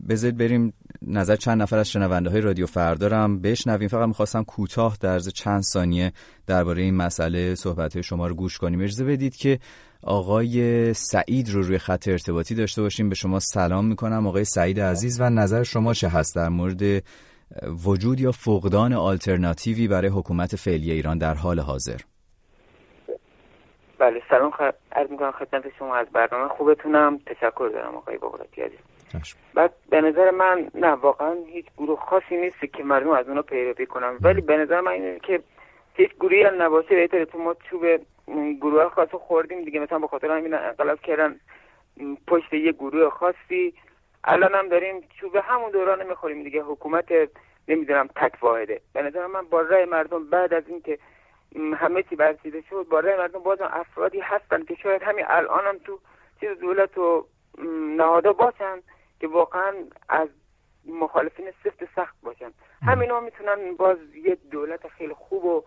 بذارید بریم نظر چند نفر از شنونده های رادیو فردارم بشنویم. فقط می‌خواستم کوتاه در چند ثانیه درباره این مسئله صحبت های شما رو گوش کنیم. اجازه بدید که آقای سعید رو روی خط ارتباطی داشته باشیم. به شما سلام می‌کنم. آقای سعید عزیز و نظر شما چه هست در مورد وجود یا فقدان آلترناتیوی برای حکومت فعلی ایران در حال حاضر؟ بله سلام خ... عرض می‌کنم خدمت شما. از برنامه خوبتونم. تشکر دارم آقای بغراتی عزیز. بعد به نظر من نه واقعا هیچ گروه خاصی نیست که مردم از اونها پیروی کنن. ولی به نظر من اینه که هیچ گروهی هم نباشه. بهتره تو ما چوب گروه خاص خوردیم دیگه. مثلا به خاطر همین انقلاب کردن پشت یه گروه خاصی. الان هم داریم چوب همون دوران می‌خوریم دیگه. حکومت نمی‌دونم تک واحده. به نظر من با رای مردم بعد از اینکه همه چی برسیده شد با رای مردم بازم افرادی هستن که شاید همین الان هم تو چیز دولت و نهادا باشن که واقعا از مخالفین سفت سخت باشن. همینا می‌تونن باز یه دولت خیلی خوب و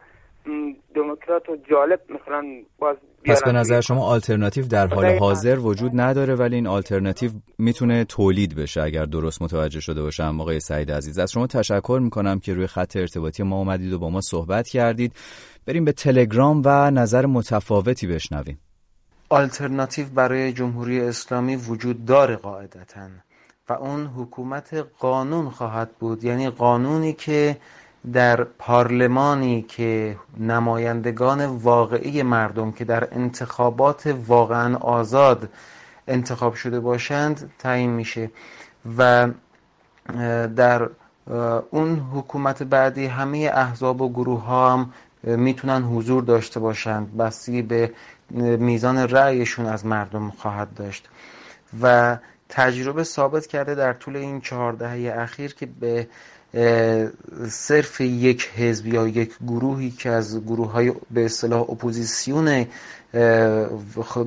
دموکرات و جالب مثلا باز پس به نظر شما آلترناتیو در حال حاضر وجود نداره ولی این آلترناتیو می‌تونه تولید بشه اگر درست متوجه شده باشم آقای سعید عزیز از شما تشکر می‌کنم که روی خط ارتباطی ما اومدید و با ما صحبت کردید. بریم به تلگرام و نظر متفاوتی بشنویم. آلترناتیو برای جمهوری اسلامی وجود داره قاعدتا و اون حکومت قانون خواهد بود. یعنی قانونی که در پارلمانی که نمایندگان واقعی مردم که در انتخابات واقعا آزاد انتخاب شده باشند تعیین میشه و در اون حکومت بعدی همه احزاب و گروه ها هم می‌تونن حضور داشته باشند. بستگی به میزان رأیشون از مردم خواهد داشت. و تجربه ثابت کرده در طول این چهار دهه اخیر که به صرف یک حزب یا یک گروهی که از گروه های به اصطلاح اپوزیسیون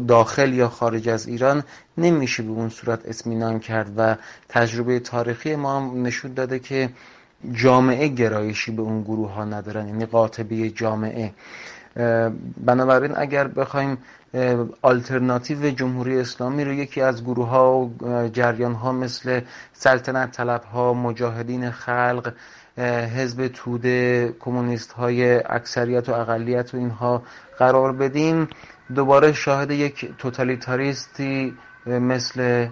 داخل یا خارج از ایران نمیشه به اون صورت اطمینان کرد. و تجربه تاریخی ما هم نشون داده که جامعه گرایشی به اون گروه ها ندارن یعنی قاطبه جامعه. بنابراین اگر بخوایم آلترناتیو جمهوری اسلامی رو یکی از گروه ها و جریان ها مثل سلطنت طلب ها مجاهدین خلق حزب توده کمونیست های اکثریت و اقلیت و اینها قرار بدیم دوباره شاهد یک توتالیتاریستی مثل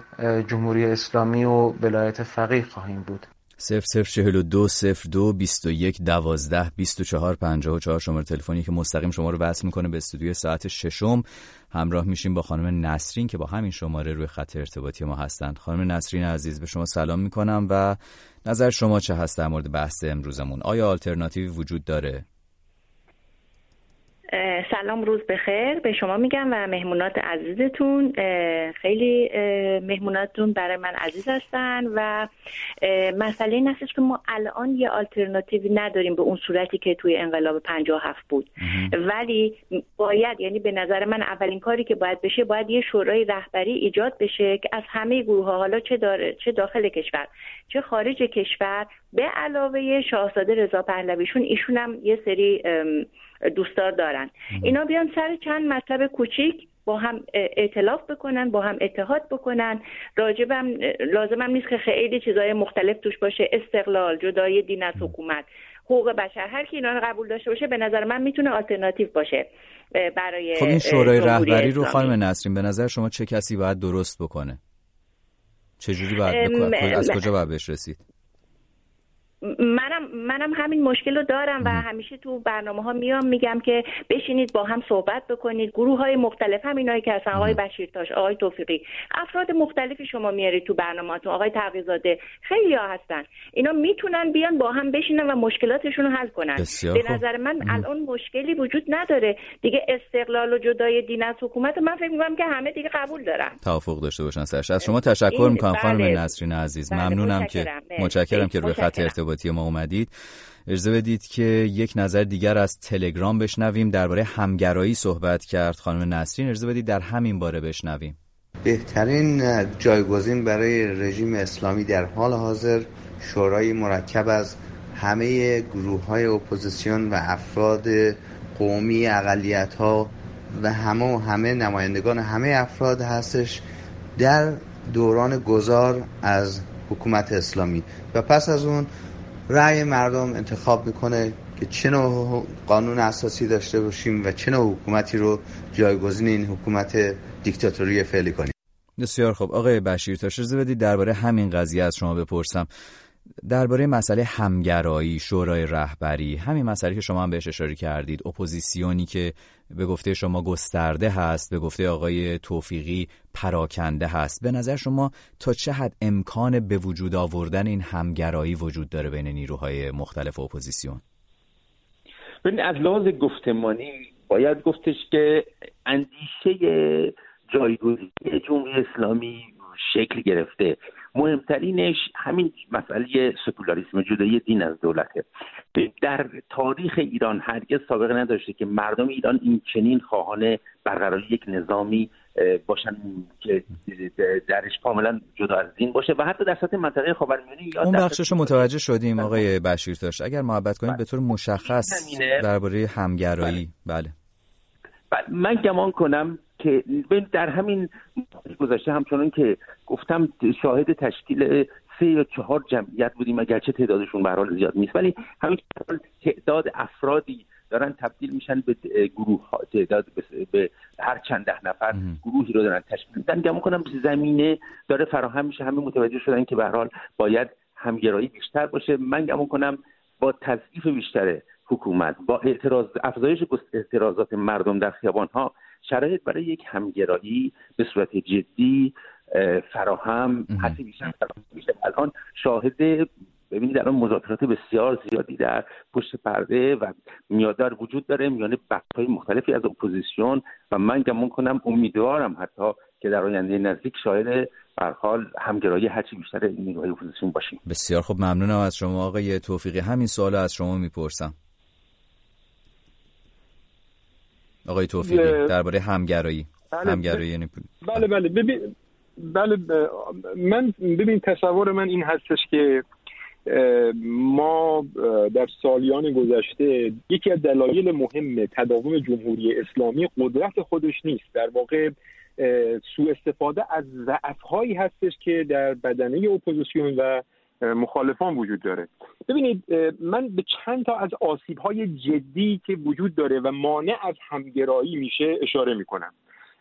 جمهوری اسلامی و ولایت فقیه خواهیم بود. صفر صفر چهل و دو صفر دو بیست و یک دوازده بیست و چهار پنجاه و چهار شماره تلفنی که مستقیم شما رو وصل می‌کنه به استودیو ساعت ششم. همراه میشیم با خانم نسرین که با همین شماره روی خط ارتباطی ما هستند. خانم نسرین عزیز به شما سلام می‌کنم و نظر شما چه هست در مورد بحث امروزمون؟ آیا آلترناتیوی وجود داره؟ سلام روز بخیر. به شما میگم و مهمونات عزیزتون. خیلی مهموناتتون برای من عزیز هستن و مسئله این هستش که ما الان یه آلترناتیوی نداریم به اون صورتی که توی انقلاب 57 بود. ولی باید یعنی به نظر من اولین کاری که باید بشه باید یه شورای رهبری ایجاد بشه که از همه گروه ها حالا چه داره چه داخل کشور چه خارج کشور به علاوه شاهزاده رضا پهلویشون ایشون هم یه سری دوستدار دارن. اینا بیان سر چند مطلب کوچیک با هم اعتلاف بکنن با هم اتحاد بکنن. راجبم لازمم نیست که خیلی چیزای مختلف توش باشه. استقلال جدای دین از حکومت حقوق بشر هر کی اینا رو قبول داشته باشه به نظر من می‌تونه آلترناتیو باشه برای خب این شورای رهبری رو خانم نسرین به نظر شما چه کسی باید درست بکنه؟ چجوری باید بکنه از کجا باید بهش رسید؟ منم منم همین مشکل رو دارم و همیشه تو برنامه ها میام میگم که بشینید با هم صحبت بکنید. گروه های مختلف هم اینایی که هستن آقای بشیرتاش آقای توفیقی. افراد مختلفی شما میارید تو برنامهاتون آقای تقیزاده خیلی ها هستن. اینا می‌تونن بیان با هم بشینن و مشکلاتشون رو حل کنن. به نظر من الان مشکلی وجود نداره. دیگه استقلال و جدای دین از حکومت من فکر می‌کنم که همه دیگه قبول دارن. توافق داشته باشن سرش از شما تشکر می‌کنم خانم بله. نسرین عزیز. بله. ممنونم که متشکرم. که روی خط ارتباطی ما اومدید اجازه بدید که یک نظر دیگر از تلگرام بشنویم درباره همگرایی صحبت کرد خانم نسرین. اجازه بدید در همین باره بشنویم. بهترین جایگزین برای رژیم اسلامی در حال حاضر شورای مرکب از همه گروه های اپوزیسیون و افراد قومی اقلیت ها و همه و همه نمایندگان همه افراد هستش در دوران گذار از حکومت اسلامی. و پس از اون رأی مردم انتخاب می‌کنه که چه نوع قانون اساسی داشته باشیم و چه نوع حکومتی رو جایگزین این حکومت دیکتاتوری فعلی کنیم. بسیار خب آقای بشیر تا بدید درباره همین قضیه از شما بپرسم. درباره مسئله همگرایی شورای رهبری همین مسئله که شما هم بهش اشاره کردید اپوزیسیونی که به گفته شما گسترده هست به گفته آقای توفیقی پراکنده هست. به نظر شما تا چه حد امکان به وجود آوردن این همگرایی وجود داره بین نیروهای مختلف اپوزیسیون؟ ببین از لحاظ گفتمانی باید گفتش که اندیشه جایگزینی جمهوری اسلامی شکل گرفته. مهمترینش همین مسئله سکولاریسم جدایی دین از دولته. در تاریخ ایران هرگز سابقه نداشته که مردم ایران این چنین خواهان برقراری یک نظامی باشن که درش کاملا جدا از دین باشه و حتی در سطح منطقه خاورمیانه اون بخشش رو متوجه شدیم آقای بشیر داشت. اگر محبت کنید به طور مشخص درباره همگرایی. بله, بله. من گمان کنم که در همین گذشته همچنان که گفتم شاهد تشکیل سه یا چهار جمعیت بودیم اگرچه تعدادشون به حال زیاد نیست. ولی همین تعداد افرادی دارن تبدیل میشن به گروه ها تعداد به هر چند ده نفر گروهی رو دارن تشکیل میدن. گمان کنم زمینه داره فراهم میشه. همه متوجه شدن که به حال باید همگرایی بیشتر باشه. من گمان کنم با تضعیف بیشتر حکومت با اعتراض افزایش اعتراضات مردم در خیابان ها شرایط برای یک همگرایی به صورت جدی فراهم حتی بیشتر فراهم میشه. الان شاهد ببینید الان مذاکرات بسیار زیادی در پشت پرده و میادار وجود داره میان های مختلفی از اپوزیسیون و من گمان کنم امیدوارم حتی که در آینده نزدیک شاهد حال همگرایی هرچی بیشتر نیروهای اپوزیسیون باشیم. بسیار خوب ممنونم از شما آقای توفیقی. همین سوال از شما می‌پرسم. آقای توفیقی درباره همگرایی بله همگرایی یعنی بله بله. ببین بله من ببین تصور من این هستش که ما در سالیان گذشته یکی از دلایل مهم تداوم جمهوری اسلامی قدرت خودش نیست. در واقع سوء استفاده از ضعفهایی هستش که در بدنه اپوزیسیون و مخالفان وجود داره. ببینید من به چند تا از آسیب های جدی که وجود داره و مانع از همگرایی میشه اشاره می‌کنم.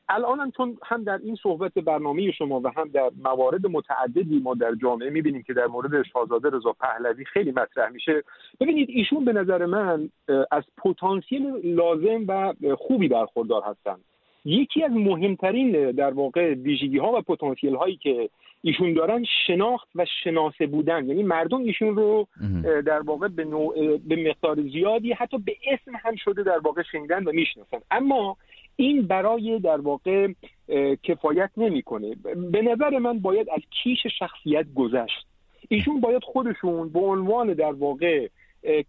الان هم چون هم در این صحبت برنامه شما و هم در موارد متعددی ما در جامعه می‌بینیم که در مورد شاهزاده رضا پهلوی خیلی مطرح میشه. ببینید ایشون به نظر من از پتانسیل لازم و خوبی برخوردار هستند یکی از مهمترین در واقع ویژگی ها و پتانسیل هایی که ایشون دارن شناخت و شناسه بودن. یعنی مردم ایشون رو در واقع به, نوع، به مقدار زیادی حتی به اسم هم شده در واقع شنیدن و می‌شناسن. اما این برای در واقع کفایت نمی‌کنه. به نظر من باید از کیش شخصیت گذشت. ایشون باید خودشون به عنوان در واقع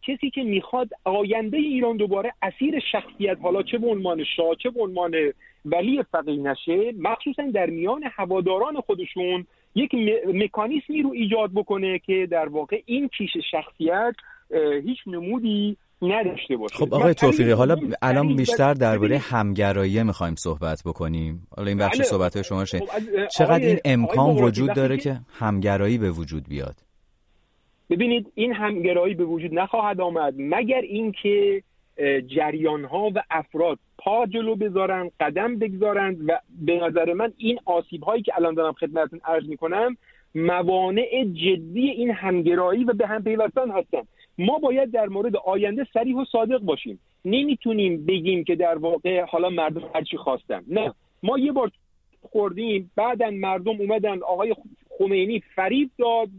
کسی که می‌خواد آینده ایران دوباره اسیر شخصیت حالا چه به عنوان شاه چه به عنوان ولی فقیه نشه مخصوصا در میان هواداران خودشون یک مکانیسمی رو ایجاد بکنه که در واقع این کیش شخصیت هیچ نمودی نداشته باشه. خب آقای توفیقی حالا الان بیشتر درباره همگرایی می‌خوایم صحبت بکنیم. حالا این بخش بله. صحبت شما شد خب چقدر این امکان وجود داره که همگرایی به وجود بیاد؟ ببینید این همگرایی به وجود نخواهد آمد مگر اینکه جریان ها و افراد پا جلو بذارن قدم بگذارند و به نظر من این آسیب هایی که الان دارم خدمتتون عرض می‌کنم موانع جدی این همگرایی و به هم پیوستن هستن. ما باید در مورد آینده سریح و صادق باشیم. نمی‌تونیم بگیم که در واقع حالا مردم هرچی خواستن. نه. ما یه بار خوردیم بعدا مردم اومدن آقای خمینی فریب داد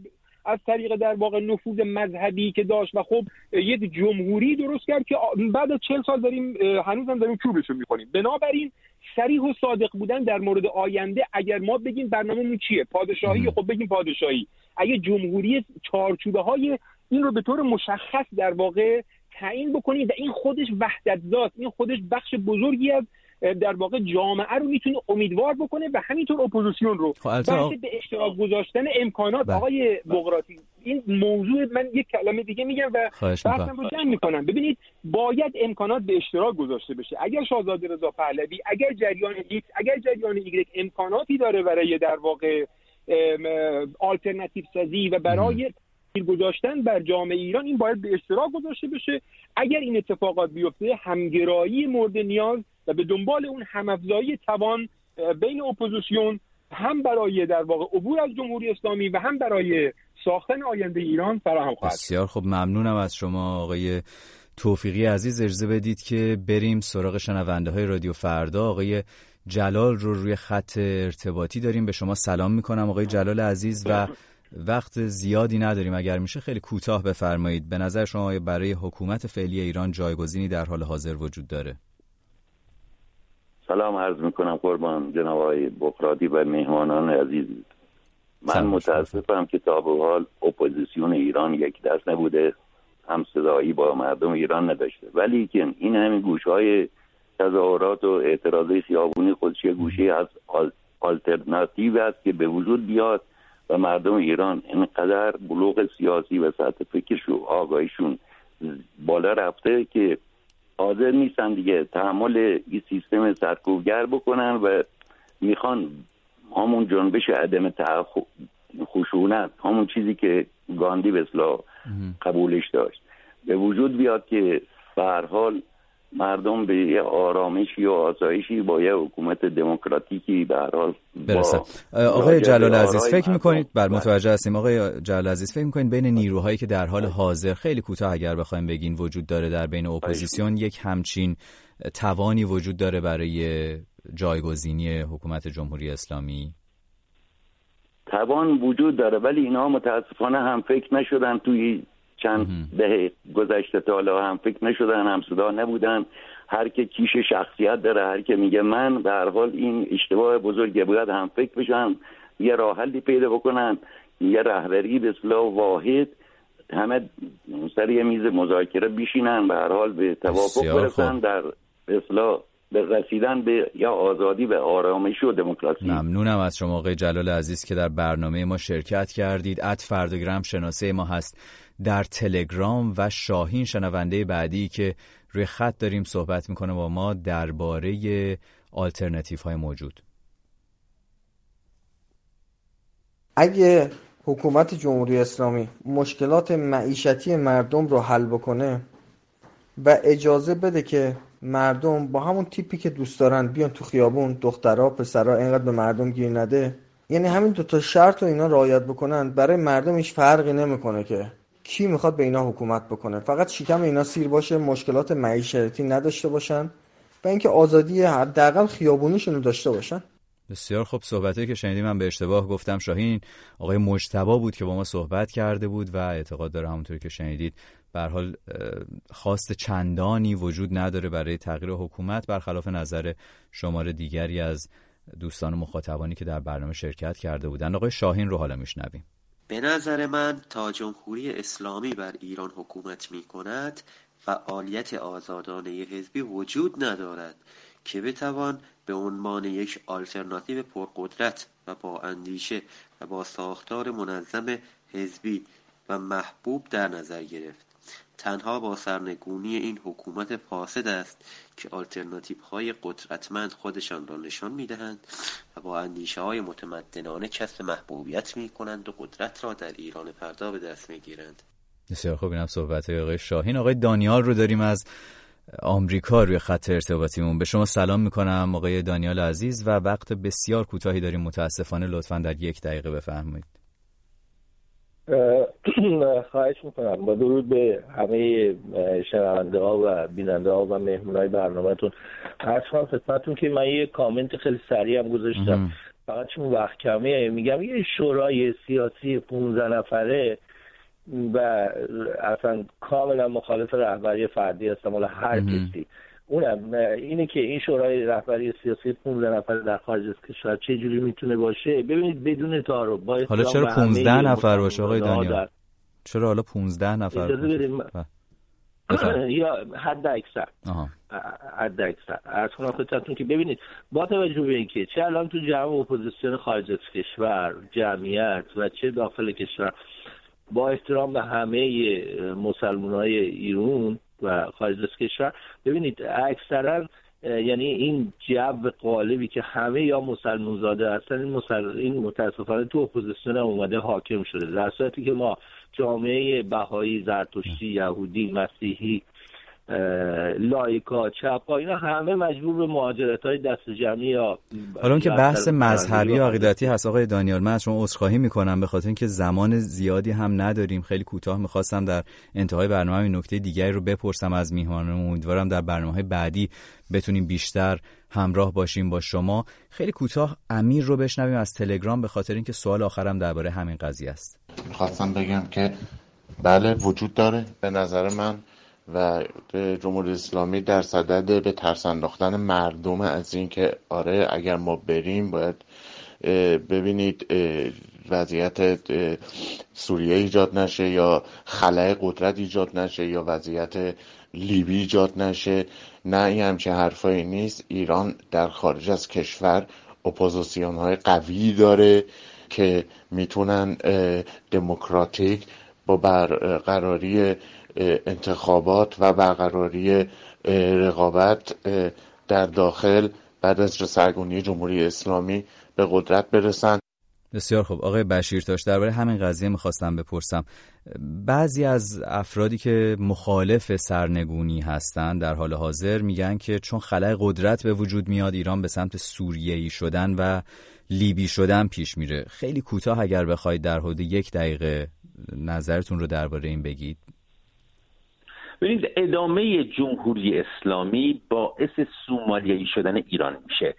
از طریق در واقع نفوذ مذهبی که داشت و خب یک جمهوری درست کرد که بعد از چل سال داریم هنوز هم داریم چوبشو می‌کنیم بنابراین سریح و صادق بودن در مورد آینده اگر ما بگیم برنامه‌مون چیه؟ پادشاهی؟ خب بگیم پادشاهی. اگه جمهوری چارچوبه های این رو به طور مشخص در واقع تعیین بکنیم و این خودش وحدت ذات این خودش بخش بزرگی از در واقع جامعه رو می‌تونه امیدوار بکنه و همینطور اپوزیسیون رو. خب به اشتراک گذاشتن امکانات بله. آقای بغراتی این موضوع من یک کلمه دیگه میگم و بحثم رو جمع می‌کنم. ببینید باید امکانات به اشتراک گذاشته بشه. اگر شاهزاده رضا پهلوی اگر جریان ایکس اگر جریان ایگرک امکاناتی داره برای در واقع آلترناتیو سازی و برای گذاشتن بر جامعه ایران این باید به اشتراک گذاشته بشه. اگر این اتفاقات بیفته همگرایی مورد نیاز و به دنبال اون همافزایی توان بین اپوزیسیون هم برای در واقع عبور از جمهوری اسلامی و هم برای ساختن آینده ایران فراهم خواهد بسیار خب ممنونم از شما آقای توفیقی عزیز. اجازه بدید که بریم سراغ شنونده های رادیو فردا. آقای جلال رو روی خط ارتباطی داریم. به شما سلام می‌کنم آقای جلال عزیز و وقت زیادی نداریم. اگر میشه خیلی کوتاه بفرمایید. به نظر شما برای حکومت فعلی ایران جایگزینی در حال حاضر وجود داره؟ سلام عرض می‌کنم قربان جناب آقای بخرادی و مهمانان عزیز. من متاسفم که تا به حال اپوزیسیون ایران یک دست نبوده هم صدایی با مردم ایران نداشته. ولی که این همین گوش های تظاهرات و اعتراضی خیابونی خودش گوشه از آلترناتیو است که به وجود بیاد و مردم ایران اینقدر بلوغ سیاسی و سطح فکرش و آگاهیشون بالا رفته که حاضر نیستن دیگه. تحمل این سیستم سرکوبگر بکنن و می‌خوان همون جنبش عدم خشونت همون چیزی که گاندی به قبولش داشت. به وجود بیاد که به حال مردم به یه آرامشی و آسایشی با یه حکومت دموکراتیکی به حال برسن آقای جلال عزیز فکر می‌کنید؟ بر متوجه هستیم. آقای جلال عزیز فکر می‌کنید بین نیروهایی که در حال حاضر خیلی کوتاه اگر بخوایم بگین وجود داره در بین اپوزیسیون یک همچین توانی وجود داره برای جایگزینی حکومت جمهوری اسلامی؟ توان وجود داره ولی اینا متاسفانه هم فکر نشدن توی چند ده گذشته تا حالا هم فکر نشدن هم صدا نبودن. هر که کیش شخصیت داره هر که میگه من به هر حال این اشتباه بزرگی باید هم فکر بشن یه راه حلی پیدا بکنن. یه رهبری به اصلاح واحد همه سر یه میز مذاکره بیشینن به هر حال به توافق برسن در اصلاح به رسیدن به یا آزادی و آرامش و دموکراسی. ممنونم از شما آقای جلال عزیز که در برنامه ما شرکت کردید. ات فردگرام شناسه ما هست. در تلگرام و شاهین شنونده بعدی که روی خط داریم صحبت می‌کنه با ما درباره آلترناتیف های موجود. اگه حکومت جمهوری اسلامی مشکلات معیشتی مردم رو حل بکنه و اجازه بده که مردم با همون تیپی که دوست دارن بیان تو خیابون دخترها پسرها اینقدر به مردم گیر نده یعنی همین دو تا شرط رو اینا رعایت بکنن برای مردم هیچ فرقی نمی‌کنه که کی می‌خواد به اینا حکومت بکنه؟ فقط شکم اینا سیر باشه مشکلات معیشتی نداشته باشن و اینکه آزادی حداقل خیابونیشون رو داشته باشن. بسیار خوب صحبتی که شنیدیم من به اشتباه گفتم شاهین. آقای مجتبا بود که با ما صحبت کرده بود و اعتقاد داره همونطوری که شنیدید. به حال خواست چندانی وجود نداره برای تغییر حکومت برخلاف نظر شماره دیگری از دوستان مخاطبانی که در برنامه شرکت کرده بودن آقای شاهین رو حالا میشنویم. به نظر من تا جمهوری اسلامی بر ایران حکومت می کند فعالیت آزادانه حزبی وجود ندارد که بتوان به عنوان یک آلترناتیو پرقدرت و با اندیشه و با ساختار منظم حزبی و محبوب در نظر گرفت. تنها با سرنگونی این حکومت فاسد است که آلترناتیب های قدرتمند خودشان را نشان می‌دهند و با اندیشه های متمدنانه کسب محبوبیت می کنند و قدرت را در ایران فردا به دست می گیرند بسیار خوب اینم صحبت آقای شاهین. آقای دانیال رو داریم از آمریکا روی خط ارتباطیمون. به شما سلام می‌کنم آقای دانیال عزیز و وقت بسیار کوتاهی داریم. متاسفانه لطفا در یک دقیقه بفرمایید. خواهش می‌کنم. با درود به همه شنونده ها و بیننده ها و مهمون های برنامهتون. هر کنم خدمتتون که من یه کامنت خیلی سریع هم گذاشتم. فقط چون وقت کمیه میگم یه شورای سیاسی 15 نفره و اصلا کاملا مخالف رهبری فردی هستم. حالا هر کسی. اونم اینه که این شورای رهبری سیاسی 15 نفر در خارج از کشور چه جوری می‌تونه باشه؟ ببینید بدون تعارف با حالا چرا 15 نفر باشه آقای دانیال؟ چرا حالا 15 نفر یا حد اکثر. حد اکثر. عرض کنم خدمتتون که ببینید با توجه به اینکه چه الان تو جمع اپوزیسیون خارج از کشور جمعیت و چه داخل کشور با احترام به همه مسلمان های ایرون و خارج از کشور. ببینید اکثرا یعنی این جو غالبی که همه یا مسلمان زاده هستن این, مسل... این متاسفانه تو اپوزیسیون اومده حاکم شده. در صورتی که ما جامعه بهایی زرتشتی یهودی مسیحی لایکا چپا اینا همه مجبور به مهاجرت های دست جمعی یا حالا که بحث مذهبی و عقیدتی هست آقای دانیال من از شما عذرخواهی می‌کنم به خاطر اینکه زمان زیادی هم نداریم. خیلی کوتاه می‌خواستم در انتهای برنامه نکته دیگری رو بپرسم از میهمانان امیدوارم در برنامه بعدی بتونیم بیشتر همراه باشیم با شما. خیلی کوتاه امیر رو بشنویم از تلگرام به خاطر اینکه سوال آخرم درباره همین قضیه است. می‌خواستم بگم که بله وجود داره. به نظر من و جمهوری اسلامی در صدد به ترس انداختن مردم از اینکه آره اگر ما بریم باید ببینید وضعیت سوریه ایجاد نشه یا خلای قدرت ایجاد نشه یا وضعیت لیبی ایجاد نشه. نه این همچه حرفایی نیست. ایران در خارج از کشور اپوزیسیون های قوی داره که می‌تونن دموکراتیک با برقراری انتخابات و برقراری رقابت در داخل بعد از سرگونی جمهوری اسلامی به قدرت برسند بسیار خوب. آقای بشیرتاش درباره همین قضیه می‌خواستم بپرسم. بعضی از افرادی که مخالف سرنگونی هستند در حال حاضر میگن که چون خلای قدرت به وجود میاد ایران به سمت سوریه‌ای شدن و لیبی شدن پیش میره. خیلی کوتاه اگر بخواید در حدود یک دقیقه نظرتون رو درباره این بگید. ببینید ادامه جمهوری اسلامی باعث سومالیایی شدن ایران میشه.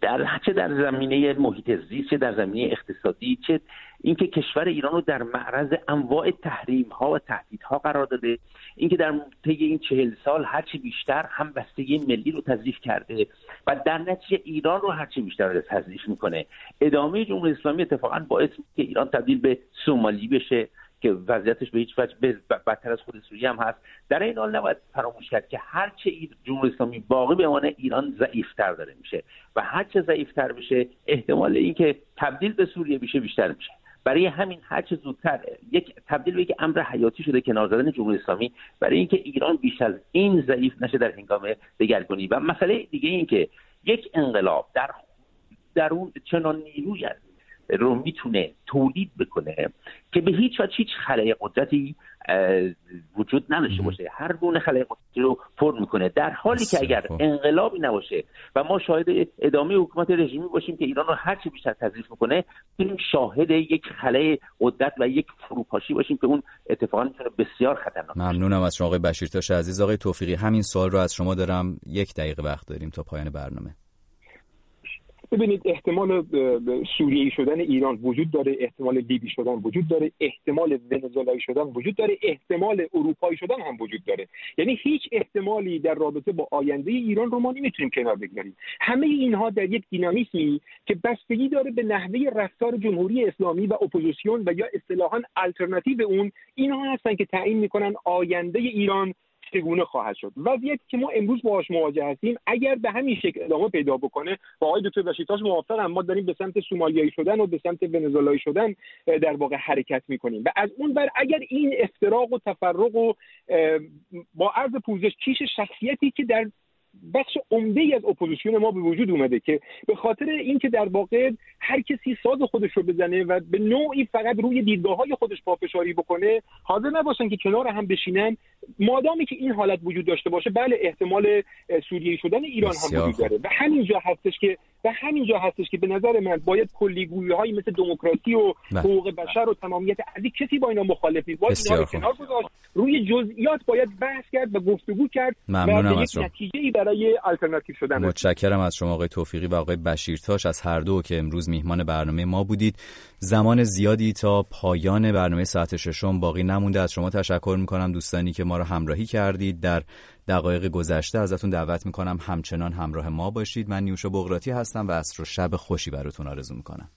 در چه در زمینه محیط زیست چه در زمینه اقتصادی چه اینکه کشور ایران رو در معرض انواع تحریم ها و تهدیدها قرار داده اینکه در طی این چهل سال هرچی بیشتر هم بستگی ملی رو تضعیف کرده و در نتیجه ایران رو هرچی بیشتر تضعیف می‌کنه. ادامه جمهوری اسلامی اتفاقا باعث که ایران تبدیل به سومالی بشه. که وضعیتش به هیچ وجه بدتر از خود سوریه هم هست. در این حال نباید فراموش کرد که هرچه جمهوری اسلامی باقی بمانه ایران ضعیفتر داره میشه و هرچه ضعیفتر بشه احتمال اینکه تبدیل به سوریه بشه بیشتر میشه. برای همین هرچه زودتر یک تبدیل به یک امر حیاتی شده کنار زدن جمهوری اسلامی برای اینکه ایران بیش از این ضعیف نشه در هنگام دگرگونی. و مسئله دیگه این که یک انقلاب در در اون چنان نیروی رو می‌تونه تولید بکنه که به هیچ وجه هیچ خلای قدرتی وجود نداشته باشه. هر گونه خلای قدرتی رو پر می‌کنه در حالی که اگر انقلابی نباشه و ما شاهد ادامه حکومت رژیمی باشیم که ایران رو هر چی بیشتر تضعیف می‌کنه می‌تونیم شاهد یک خلای قدرت و یک فروپاشی باشیم که اون اتفاقا می‌تونه بسیار خطرناک ممنونم از شما آقای بشیرتاش عزیز. آقای توفیقی همین سوال رو از شما دارم. یک دقیقه وقت داریم تا پایان برنامه. ببینید احتمال سوریه شدن ایران وجود داره احتمال لیبی شدن وجود داره احتمال ونزوئلایی شدن وجود داره احتمال اروپایی شدن هم وجود داره. یعنی هیچ احتمالی در رابطه با آینده ایران رو ما نمی‌تونیم کنار بگذاریم. همه اینها در یک دینامیسمی که بستگی داره به نحوه رفتار جمهوری اسلامی و اپوزیسیون و یا اصطلاحا آلترناتیو اون اینها هستن که تعیین می‌کنن آینده ایران چگونه خواهد شد؟ وضعیتی که ما امروز باهاش مواجه هستیم اگر به همین شکل ادامه پیدا بکنه با آقای دکتر بشیرتاش موافقم. ما داریم به سمت سومالیایی شدن و به سمت ونزوئلایی شدن در واقع حرکت می‌کنیم. و از اون ور اگر این افتراق و تفرق و با عرض پوزش کیش شخصیتی که در بخش عمده از اپوزیسیون ما به وجود اومده که به خاطر اینکه در واقع هر کسی ساز خودش رو بزنه و به نوعی فقط روی دیدگاه های خودش پافشاری بکنه حاضر نباشن که کنار هم بشینن. مادامی که این حالت وجود داشته باشه بله احتمال سوریه شدن ایران هم وجود داره. و همینجا هستش که و همینجا هستش که به نظر من باید کلیگویی هایی مثل دموکراسی و. حقوق بشر و تمامیت از کسی با اینا مخالف نیست باید اینا رو کنار گذاشت. روی جزئیات باید بحث کرد و گفتگو کرد ممنونم و یک نتیجه برای آلترناتیو شدن. متشکرم از شما آقای توفیقی و آقای بشیرتاش از هر دو که امروز میهمان برنامه ما بودید. زمان زیادی تا پایان برنامه ساعت ششم باقی نمونده. از شما تشکر می‌کنم دوستانی که ما رو همراهی کردید. در دقایق گذشته ازتون دعوت می‌کنم همچنان همراه ما باشید. من نیوشا بغراتی هستم و عصر و شب خوشی براتون آرزو می‌کنم.